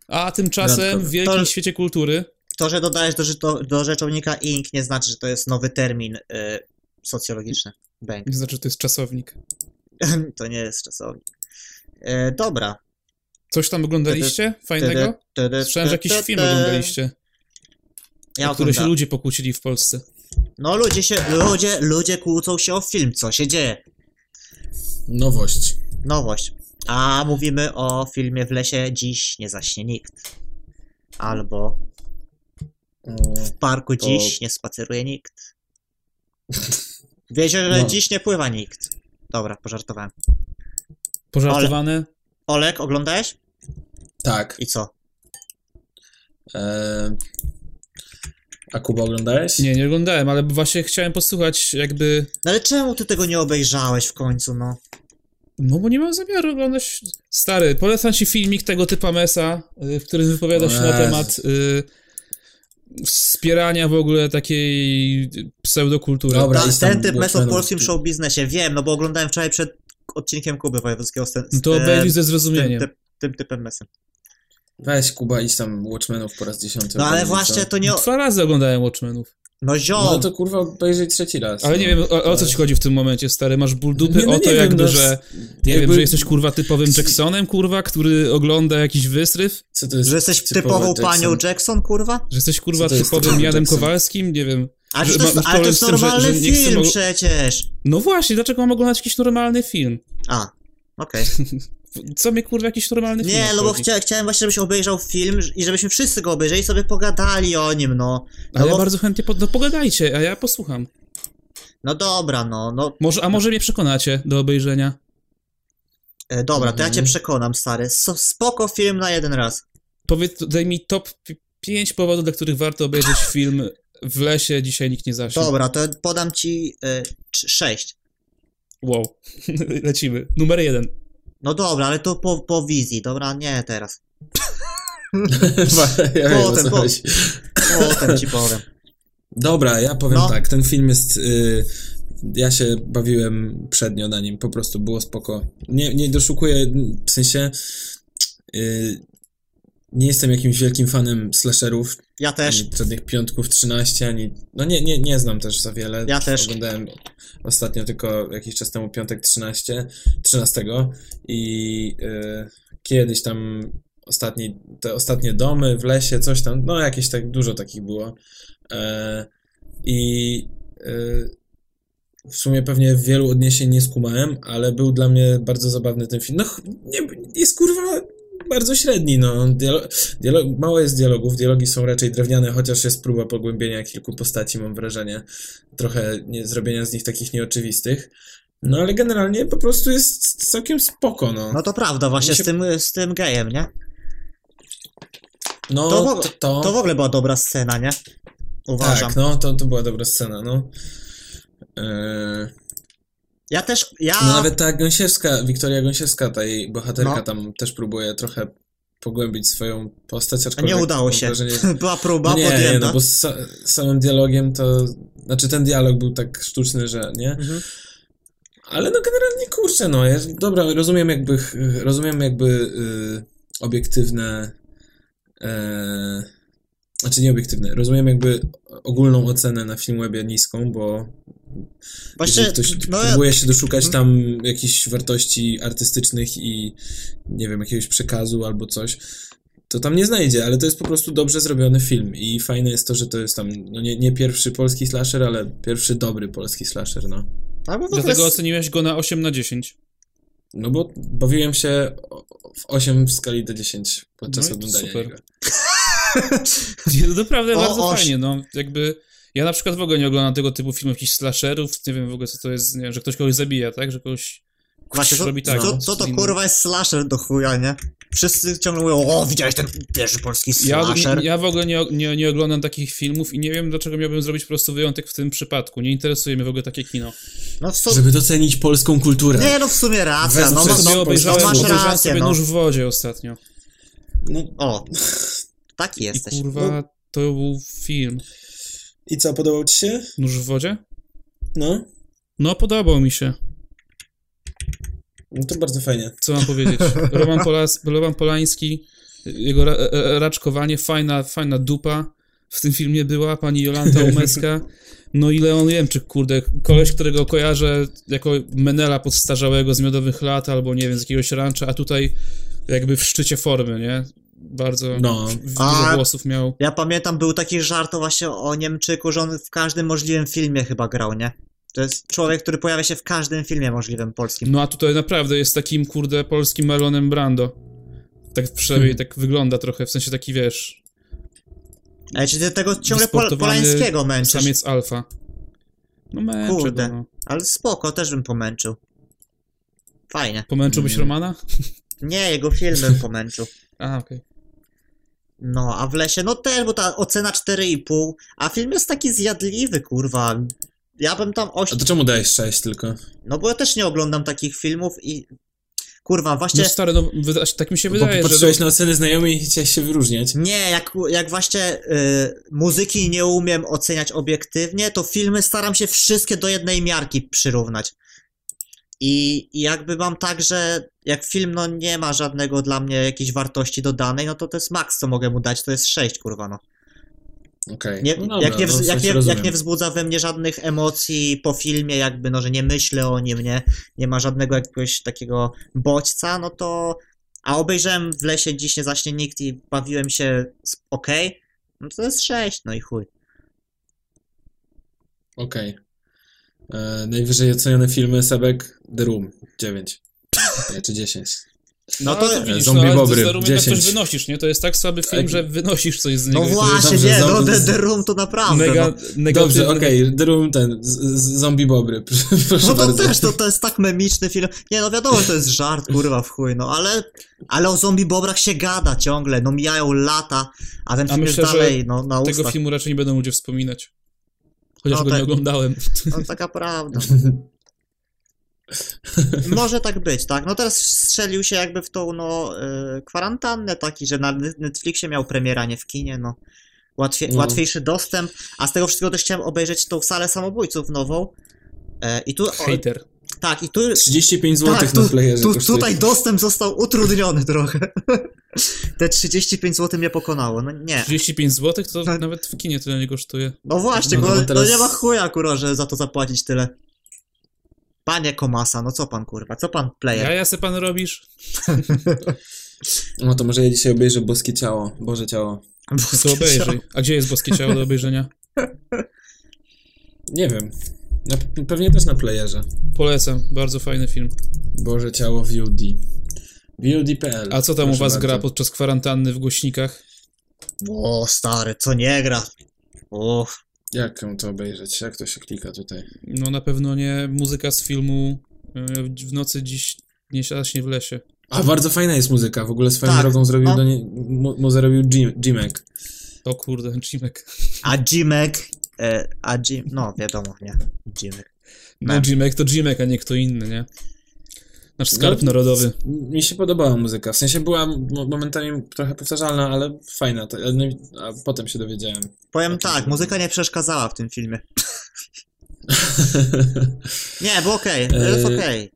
A tymczasem Randkowe. w wielkim To- świecie kultury To, że dodajesz do, żyto, do rzeczownika ing nie znaczy, że to jest nowy termin y, socjologiczny. Bang. nie znaczy, że to jest czasownik. [LAUGHS] to nie jest czasownik. E, dobra. Coś tam oglądaliście? Fajnego? Słyszałem, że jakiś film oglądaliście, Ja o który się ludzie pokłócili w Polsce. No ludzie się, ludzie, ludzie kłócą się o film, co się dzieje? Nowość. Nowość. A mówimy o filmie W lesie dziś nie zaśnie nikt. Albo O, w parku To- dziś nie spaceruje nikt. W jeziorze No. dziś nie pływa nikt. Dobra, pożartowałem. Pożartowane? Olek, oglądałeś? tak. I co? E, a Kuba oglądałeś? Nie, nie oglądałem, ale właśnie chciałem posłuchać jakby... No ale czemu ty tego nie obejrzałeś w końcu, no? No bo nie mam zamiaru oglądać... Stary, polecam ci filmik tego typa Mesa, y, w którym wypowiada się na temat y, wspierania w ogóle takiej pseudokultury. Dobra. Ta, ten typ mes o Watchmenów. polskim show biznesie, wiem, no bo oglądałem wczoraj przed odcinkiem Kuby Wojewódzkiego z, ten, z, No to obejrzyj ze z tym, zrozumieniem. typ, tym typem mesem. Weź Kuba, idź tam Watchmenów po raz dziesiąty. No ale właśnie to nie... Dwa razy oglądałem Watchmenów. No ziom! No to kurwa obejrzyj trzeci raz. Ale no. nie wiem, o, o co ci chodzi w tym momencie, stary? Masz ból dupy Nie, no o to nie wiem, jakby, no, że... Nie jakby- wiem, że jesteś kurwa typowym Jacksonem, kurwa, który ogląda jakiś wysryw? Co to jest Że jesteś typową Jackson? panią Jackson, kurwa? Że jesteś kurwa typowym typowy Janem Jackson? Kowalskim? Nie wiem. Ale Że to jest, ale to jest z tym, że- normalny że chcę film przecież! No właśnie, dlaczego mam oglądać jakiś normalny film? A, okej. [LAUGHS] Co mnie kurwa jakiś normalny film Nie, no bo chcia, chciałem właśnie, żebyś obejrzał film i żebyśmy wszyscy go obejrzeli i sobie pogadali o nim, no. No, ja bo, bardzo chętnie, po, no pogadajcie, a ja posłucham. no dobra, no, no. Może, a może mnie przekonacie do obejrzenia? E, dobra, to ja cię Mhm. przekonam, stary. Spoko film na jeden raz. Powiedz, daj mi top 5 powodów, dla których warto obejrzeć [LAUGHS] film w lesie, dzisiaj nikt nie zaśnie. Dobra, to podam ci e, trz- sześć. Wow. [LAUGHS] Lecimy. Numer jeden. No dobra, ale to po, po wizji, dobra, nie teraz. [LAUGHS] ja wiem, Potem, co po-. Potem ci powiem. Dobra, ja powiem No. tak, ten film jest... Y, ja się bawiłem przednio na nim, po prostu było spoko. Nie, nie doszukuję, w sensie... Y, nie jestem jakimś wielkim fanem slasherów, Ja też. ani żadnych piątków 13, ani... No nie, nie, nie znam też za wiele. Ja też. Oglądałem ostatnio tylko jakiś czas temu piątek 13, 13 i y, kiedyś tam ostatni, te ostatnie domy w lesie, coś tam, no jakieś tak dużo takich było. E, I y, w sumie pewnie wielu odniesień nie skumałem, ale był dla mnie bardzo zabawny ten film. No nie, jest kurwa bardzo średni, no. Dialo- dialog, mało jest dialogów, dialogi są raczej drewniane, chociaż jest próba pogłębienia kilku postaci, mam wrażenie. Trochę nie, zrobienia z nich takich nieoczywistych. No ale generalnie po prostu jest całkiem spoko, no. No to prawda, właśnie się- z, tym, z tym gejem, nie? No, to w- to, to, To w ogóle była dobra scena, nie? Uważam. Tak, no, to, to była dobra scena, no. Eee, Ja też, ja... no nawet ta Gąsiewska, Wiktoria Gąsiewska, ta jej bohaterka No. tam też próbuje trochę pogłębić swoją postać, aczkolwiek nie udało się. wrażenie- [LAUGHS] Była próba, No nie, nie, podjęta. no bo z sa- samym dialogiem to, znaczy ten dialog był tak sztuczny, że nie, Mhm. ale no generalnie kurczę, no, ja, dobra, rozumiem jakby, rozumiem jakby y, obiektywne, e, znaczy nie obiektywne, rozumiem jakby ogólną ocenę na Filmwebie niską, bo Właśnie, jeżeli ktoś no ja, próbuje się doszukać tam jakichś wartości artystycznych i nie wiem, jakiegoś przekazu albo coś, to tam nie znajdzie, ale to jest po prostu dobrze zrobiony film i fajne jest to, że to jest tam, no nie, nie pierwszy polski slasher, ale pierwszy dobry polski slasher, no. albo Dlatego s- oceniłeś go na 8 na 10. No bo bawiłem się w 8 w skali do 10 podczas No oglądania super. jego. [LAUGHS] [LAUGHS] Nie, to naprawdę O, bardzo oś. fajnie, no. Jakby... Ja na przykład w ogóle nie oglądam tego typu filmów, jakichś slasherów, nie wiem w ogóle co to jest, nie wiem, że ktoś kogoś zabija, tak? Że kogoś Właśnie, co, robi tak. co, no, co to kurwa jest slasher do chuja, nie? Wszyscy ciągle mówią, o, widziałeś ten pierwszy polski Ja, slasher? ja w ogóle nie, nie, nie oglądam takich filmów i nie wiem, dlaczego miałbym zrobić po prostu wyjątek w tym przypadku. Nie interesuje mnie w ogóle takie kino. No w sumie... Żeby docenić polską kulturę. Nie, no w sumie racja, Wezmę no, no, no, obejrzałem, no masz obejrzałem rację, sobie no. Nóż w wodzie ostatnio. No, O, [LAUGHS] taki jesteś. I kurwa, to był film. I co, podobał ci się? Nóż w wodzie? No, No, podobał mi się. no to bardzo fajnie. Co mam powiedzieć? Roman, [LAUGHS] Polas, Roman Polański, jego ra, e, raczkowanie, fajna, fajna dupa w tym filmie była, pani Jolanta Umeska. No i Leon Jemczyk, kurde, koleś, którego kojarzę jako Menela podstarzałego z miodowych lat, albo nie wiem, z jakiegoś rancza, a tutaj jakby w szczycie formy, nie? Bardzo No. dużo A- głosów miał. Ja pamiętam, był taki żart właśnie o Niemczyku, że on w każdym możliwym filmie chyba grał, nie? To jest człowiek, który pojawia się w każdym filmie możliwym polskim. No a tutaj naprawdę jest takim, kurde, polskim Melonem Brando. Tak przynajmniej Hmm. tak wygląda trochę, w sensie taki, wiesz, Ej, czy ty tego ciągle pol Polańskiego męczysz? samiec alfa. No męczę Kurde. go, no. Ale spoko, też bym pomęczył. Fajnie. Pomęczyłbyś Mm. Romana? Nie, jego film bym pomęczył. [LAUGHS] A, okej. No, a w lesie, no też, bo ta ocena 4,5, a film jest taki zjadliwy, kurwa. Ja bym tam 8, A to czemu dałeś 6 tylko? no bo ja też nie oglądam takich filmów i... Kurwa, właśnie... No stary, no tak mi się Bo wydaje, że... patrzyłeś na oceny znajomych i chciałeś się wyróżniać. Nie, jak, jak właśnie y, muzyki nie umiem oceniać obiektywnie, to filmy staram się wszystkie do jednej miarki przyrównać. I, I jakby mam tak, że jak film no nie ma żadnego dla mnie jakiejś wartości dodanej, no to to jest maks, co mogę mu dać, to jest 6, kurwa, no. Okej. Nie, no dobra, jak, nie, no, w jak, nie, rozumiem. jak nie wzbudza we mnie żadnych emocji po filmie, jakby, no, że nie myślę o nim, nie, nie ma żadnego jakiegoś takiego bodźca, no to. A obejrzałem w lesie dziś nie zaśnie nikt i bawiłem się okej, no to jest 6, no i chuj. Okej. E, Najwyżej ocenione filmy Sebek The Room 9. Nie, czy 10. No to... widzisz, Zombie no, Bobry, to 10. coś wynosisz, nie? To jest tak słaby film, Tak. że wynosisz coś z No niego. właśnie, Dobrze, nie, no The, The Room to naprawdę, Mega, no. Dobrze, okej, The Room ten, z, z zombie bobry, [LAUGHS] proszę No to bardzo. też, to, to jest tak memiczny film. Nie, no wiadomo, że to jest żart, kurwa, w chuj, no ale, ale o zombie bobrach się gada ciągle, no mijają lata, a ten A film myślę, jest dalej, no, na Tego ustach. filmu raczej nie będą ludzie wspominać. Chociaż No go tak. nie oglądałem. No taka prawda. [LAUGHS] Może tak być, tak? No teraz strzelił się jakby w tą, no, y, kwarantannę taki, że na Netflixie miał premiera, nie w kinie, no. No. Łatwiejszy dostęp, a z tego wszystkiego też chciałem obejrzeć tą salę samobójców nową. E, I tu, Hater. Tak, i tu 35 zł Tak, na playerze tu, kosztuje. tutaj dostęp został utrudniony trochę. [LAUGHS] Te 35 zł mnie pokonało. No nie. 35 zł to Tak. nawet w kinie tyle nie kosztuje. No właśnie, No, bo no no teraz- nie ma chuja, kurwa, że za to zapłacić tyle. Panie Komasa, no co pan kurwa, co pan player? Jaja se pan robisz? No to może ja dzisiaj obejrzę Boskie Ciało, Boże Ciało. No to obejrzyj. A gdzie jest Boskie Ciało do obejrzenia? [LAUGHS] Nie wiem. Na, pewnie też na playerze. Polecam, bardzo fajny film. Boże Ciało VOD. VOD.pl. A co tam u Proszę was bardzo. gra podczas kwarantanny w głośnikach? O, stary, co nie gra? O, Jak ją to obejrzeć? Jak to się klika tutaj? No na pewno nie muzyka z filmu y, w nocy dziś nie siadasz w lesie. A bardzo fajna jest muzyka. W ogóle swoją Tak, drogą zrobił no. do niej. Mu, mu zrobił Jim, Jimek. O kurde, Jimek. a Jimek, e, a Jim, no wiadomo, nie, Jimek. No. Jimek to Jimek, a nie kto inny, nie? Nasz skarb No, narodowy. Mi się podobała muzyka. W sensie była mo- momentami trochę powtarzalna, ale fajna. To, no i- a potem się dowiedziałem. Powiem tak, muzyka nie przeszkadzała w tym filmie. [LAUGHS] Nie, było okej, to jest E, okej.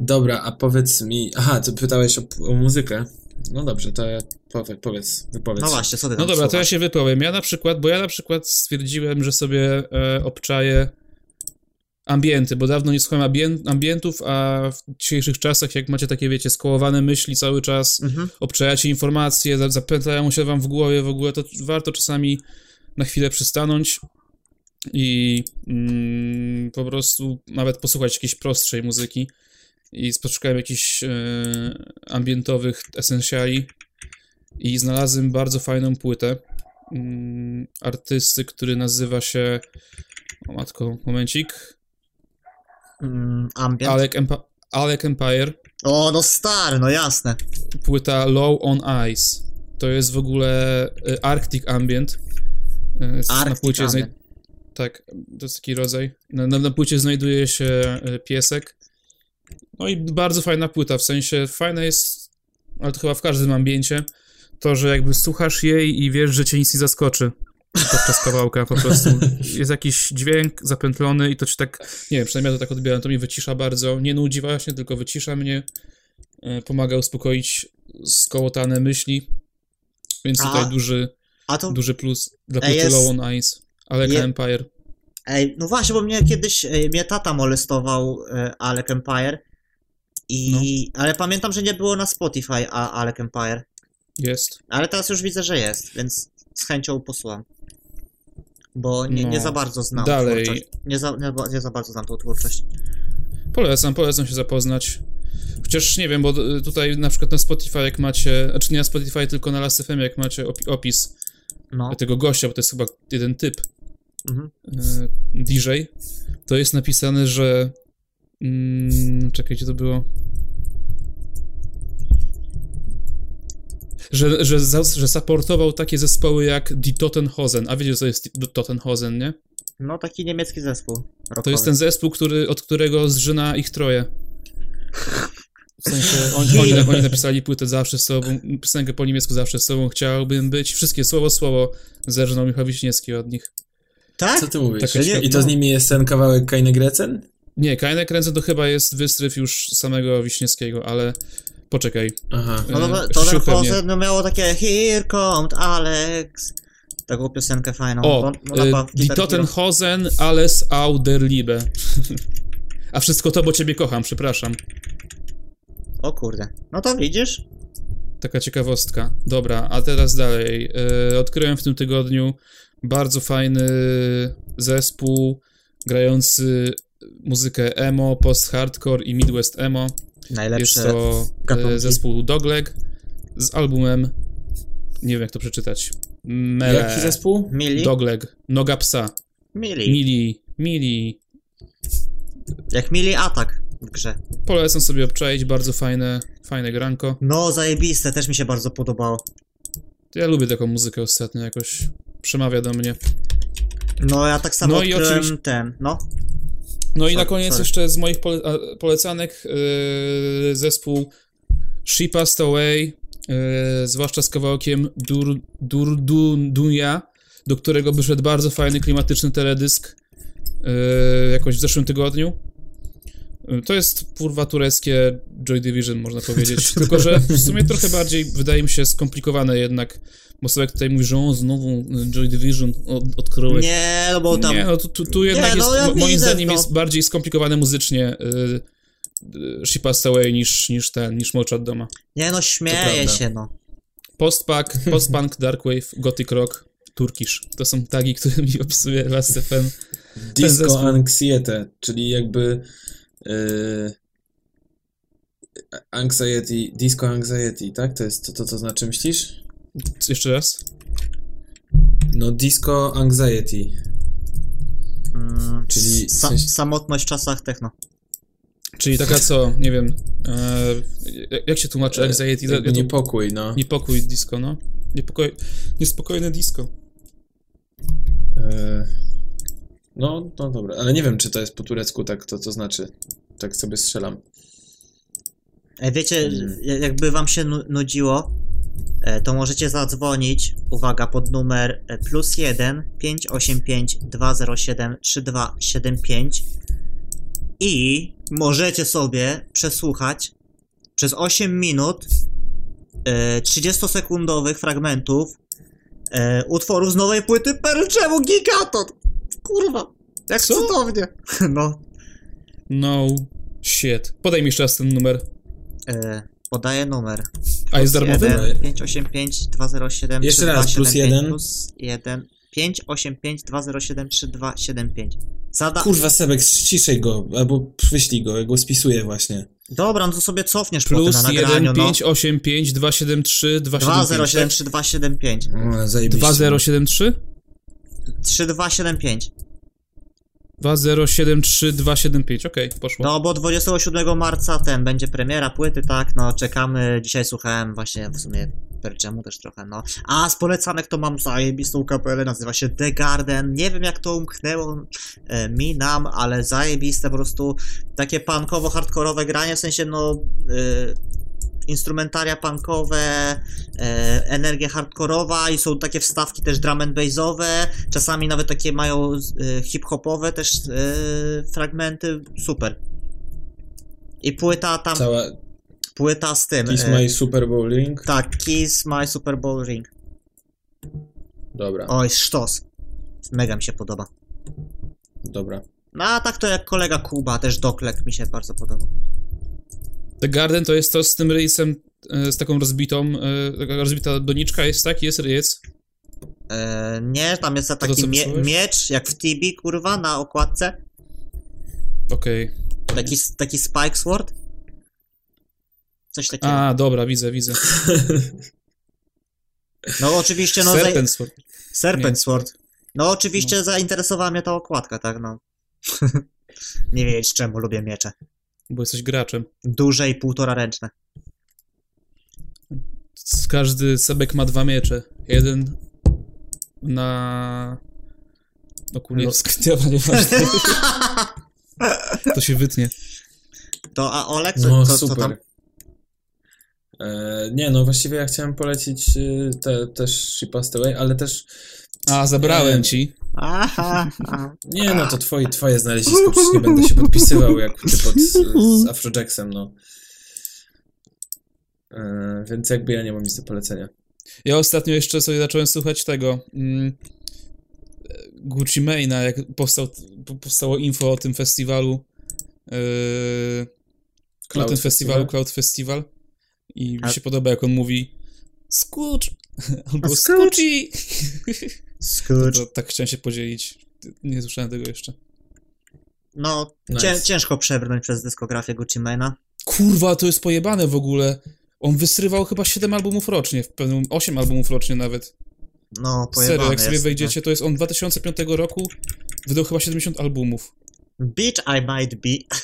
Dobra, a powiedz mi. Aha, ty pytałeś o, o muzykę. No dobrze, to ja powie, powiedz, wypowiedz. No się. właśnie, co ty No dobra, to ja się wypowiem. Ja na przykład, bo ja na przykład stwierdziłem, że sobie e, obczaję ambienty, bo dawno nie słuchałem ambien- ambientów, a w dzisiejszych czasach, jak macie takie, wiecie, skołowane myśli cały czas, Mhm. obczajacie informacje, za- zapętlają się wam w głowie w ogóle, to warto czasami na chwilę przystanąć i mm, po prostu nawet posłuchać jakiejś prostszej muzyki. I poszukałem jakichś e, ambientowych esencjali i znalazłem bardzo fajną płytę mm, artysty, który nazywa się o matko, momencik Mm, ambient. Alec, Empa- Alec Empire O, no stary, no jasne. płyta Low on Ice. To jest w ogóle e, Arctic Ambient. E, Arctic na płycie Ambient. Tak, to jest taki rodzaj. Na, na, na płycie znajduje się piesek. No i bardzo fajna płyta, w sensie fajna jest, ale to chyba w każdym ambiencie, to, że jakby słuchasz jej i wiesz, że cię nic nie zaskoczy podczas kawałka po prostu. [LAUGHS] Jest jakiś dźwięk zapętlony i to ci tak, nie wiem, przynajmniej ja to tak odbieram, to mnie wycisza bardzo. Nie nudzi właśnie, tylko wycisza mnie. E, Pomaga uspokoić skołotane myśli. Więc A- tutaj duży, A to, duży plus dla płyty jest- Low on Ice. Aleka je- Empire. ej, no właśnie, bo mnie kiedyś, e, mnie tata molestował e, Alec Empire. I, ale pamiętam, że nie było na Spotify a Alec Empire. Jest. Ale teraz już widzę, że jest, więc z chęcią posłucham. Bo nie, nie No. za bardzo znam Dalej. twórczość. Nie za, nie, nie za bardzo znam tą twórczość. Polecam, polecam się zapoznać. Chociaż nie wiem, bo y, tutaj na przykład na Spotify jak macie, znaczy nie na Spotify, tylko na Last.fm jak macie opi- opis No. tego gościa, bo to jest chyba jeden typ, Mhm. y, DJ, to jest napisane, że mm, czekaj, gdzie to było? Że, że, za, że supportował takie zespoły jak Die Tottenhosen. A wiecie, co jest Die Tottenhosen, nie? No, taki niemiecki zespół. To rockowy. jest ten zespół, który, od którego zżyna ich troje. W sensie [LAUGHS] oni, oni, oni napisali płytę zawsze z sobą, piosenkę po niemiecku zawsze z sobą, chciałbym być. Wszystkie słowo słowo zerżnął Michał Wiśniewski od nich. Tak? Co ty mówisz? Taka I to z nimi jest ten kawałek Kajny Grecen? Nie, Kajnek Ręce to chyba jest wystryw już samego Wiśniewskiego, ale poczekaj. Aha. No to, E, to ten. Jose no miało takie Here comes Alex. Taką piosenkę fajną. O, Bo- no, e, Die. Tottenhosen, alles au der Liebe. [LAUGHS] A wszystko to, bo ciebie kocham, przepraszam. O kurde. No to widzisz? Taka ciekawostka. Dobra, a teraz dalej. E, odkryłem w tym tygodniu bardzo fajny zespół grający muzykę emo, post-hardcore i midwest emo. Jest Najlepsze to gatunki. e, zespół Dogleg z albumem, nie wiem jak to przeczytać, Mele, Jaki zespół? Mili? Dogleg, Noga Psa, Mili. Mili, Mili. Jak Mili atak w grze. Polecam sobie obczaić, bardzo fajne, fajne granko. No, zajebiste, też mi się bardzo podobało. Ja lubię taką muzykę ostatnio, jakoś przemawia do mnie. No, ja tak samo No i oczywiście- ten, no. No i Sorry, na koniec sorry. jeszcze z moich pole polecanek yy, zespół She Passed Away, yy, zwłaszcza z kawałkiem Dur, Dur Du, Dunia, do którego wyszedł bardzo fajny, klimatyczny teledysk yy, jakoś w zeszłym tygodniu. Yy, To jest kurwa tureckie Joy Division, można [LAUGHS] powiedzieć. Tylko, że w [LAUGHS] sumie trochę bardziej wydaje mi się skomplikowane jednak. Bo sobie tutaj mówi, że o, znowu Joy Division od, odkryłeś. Nie, no bo tam... Nie, no tu, tu, tu jednak no, jest, ja mo- moim widzę zdaniem to. jest bardziej skomplikowane muzycznie y, y, She Passed Away niż, niż ten, niż Molcz od Doma. Nie, no To śmieję prawda. się, no. Postpunk, [LAUGHS] postpunk, darkwave, gothic rock, turkish. To są tagi, [LAUGHS] którymi opisuje Last FM. Disco. Anxiety, czyli jakby yy, anxiety, disco anxiety, tak? To jest to, to, co znaczy myślisz? Jeszcze raz? No disco anxiety. Mm, Czyli w sensie- samotność w czasach techno. Czyli taka co, nie wiem, e, jak- się tłumaczy anxiety? To- niepokój, no. Niepokój disco, no. Niepokoj, niespokojne disco. E, No, no dobra, ale nie wiem, czy to jest po turecku tak, to co znaczy. Tak sobie strzelam. E, Wiecie, Mm. jakby wam się nu- nudziło, e, to możecie zadzwonić, uwaga, pod numer e, plus 1 585 207 3275 i możecie sobie przesłuchać przez 8 minut e, 30-sekundowych fragmentów e, utworu z nowej płyty Pearl Jamu Gigaton. Kurwa, jak Co? cudownie. [LAUGHS] No, No shit. Podaj mi jeszcze raz ten numer. e, podaję numer. A jest darmowy? 1 585 207 Jeszcze raz, plus 1. plus 1 585 207 3275. Zada... Kurwa, Sebek, ściszej go, albo wyślij go, ja go spisuję właśnie. Dobra, no to sobie cofniesz Plus potem na 1 nagraniu, 5 8 5 273 no. 275. 207 3275. O, zajebiście. 2073 3275. 2073 275. Okej, poszło. No, bo 27 marca ten będzie premiera płyty, tak, no czekamy. Dzisiaj słuchałem właśnie w sumie Perczemu też trochę, no. A z polecanek to mam zajebistą kapelę, nazywa się The Garden. Nie wiem jak to umknęło e, mi, nam, ale zajebiste po prostu takie punkowo-hardkorowe granie, w sensie no... E, instrumentaria punkowe, e, energia hardkorowa i są takie wstawki też drum and bassowe, czasami nawet takie mają e, hip-hopowe też e, fragmenty, super. I płyta tam, Cała płyta z tym. Kiss e, My Super Bowling. Tak, Kiss My Super Bowl Ring. Dobra, Oj, sztos. Mega mi się podoba. dobra. No a tak to jak kolega Kuba, też Doklek mi się bardzo podoba. The Garden to jest to z tym ryjcem, e, z taką rozbitą, e, rozbita doniczka jest, tak? Jest ryjec. E, nie, tam jest to, taki co mie miecz, jak w Tibi, kurwa, na okładce. Okej. Taki, taki Spike Sword. Coś takiego. A, dobra, widzę, widzę. No oczywiście, no... Serpent Sword. Serpent Nie. Sword. No oczywiście zainteresowała mnie ta okładka, tak no. [LAUGHS] nie wiedzieć czemu lubię miecze. Bo jesteś graczem. Duże i półtora ręczne. Każdy sebek ma dwa miecze. Jeden na... No dobra, nieważne. [LAUGHS] To się wytnie. To a Olek, co, No co, co tam? super. E, nie, no właściwie ja chciałem polecić y, te, też She Passed Away, ale też A, zabrałem Nie. ci. Aha, aha. nie, no to twoje, twoje znalezisko, przecież nie będę się podpisywał jak ty pod, z, z Afrojacksem, no. E, więc jakby ja nie mam nic do polecenia. Ja ostatnio jeszcze sobie zacząłem słuchać tego. Mm, Gucci Mane'a, jak powstał, po- powstało info o tym festiwalu. Yy, o Cloud tym festiwalu, Cloud Festival. I mi A- się podoba, jak on mówi Scooch! [LAUGHS] Albo Scooch! [LAUGHS] Skurcz. To, tak chciałem się podzielić. Nie słyszałem tego jeszcze. No, Nice. cię, ciężko przebrnąć przez dyskografię Gucci Mane'a. Kurwa, to jest pojebane w ogóle. On wysrywał chyba 7 albumów rocznie, w pewnym 8 albumów rocznie nawet. No, pojebane Serio, jak sobie jest, wejdziecie, to jest on 2005 roku, wydał chyba 70 albumów. No. Bitch I might be.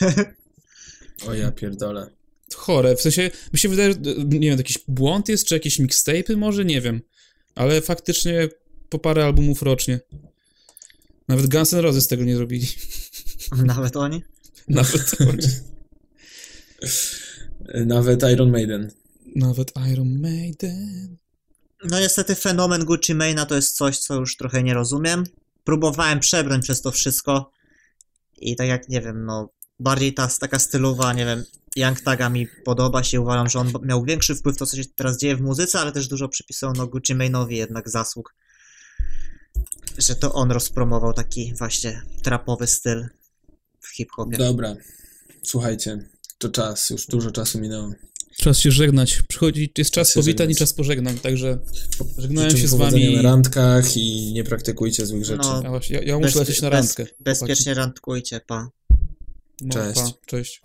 O ja pierdolę. Chore, w sensie, mi się wydaje, że, nie wiem, jakiś błąd jest, czy jakieś mixtape'y może, nie wiem. Ale faktycznie po parę albumów rocznie. Nawet Guns N' Roses tego nie robili. [LAUGHS] Nawet oni. Nawet [LAUGHS] oni. Nawet Iron Maiden. Nawet Iron Maiden. No niestety fenomen Gucci Mane'a to jest coś, co już trochę nie rozumiem. Próbowałem przebrnąć przez to wszystko i tak jak, nie wiem, no bardziej ta taka stylowa, nie wiem, Young Taga mi podoba się, uważam, że on miał większy wpływ to, co się teraz dzieje w muzyce, ale też dużo przypisano Gucci Mane'owi jednak zasług, że to on rozpromował taki właśnie trapowy styl w hip-hopie. Dobra. Słuchajcie, to czas. Już dużo czasu minęło. Czas się żegnać. Przychodzi, jest czas Czas powitań i czas pożegnań, także żegnałem się z wami. na randkach i nie praktykujcie złych rzeczy. No, Ja, właśnie, ja, ja muszę Bez- lecieć na bez- randkę. Bezpiecznie randkujcie, pa. No, Cześć. Pa, cześć.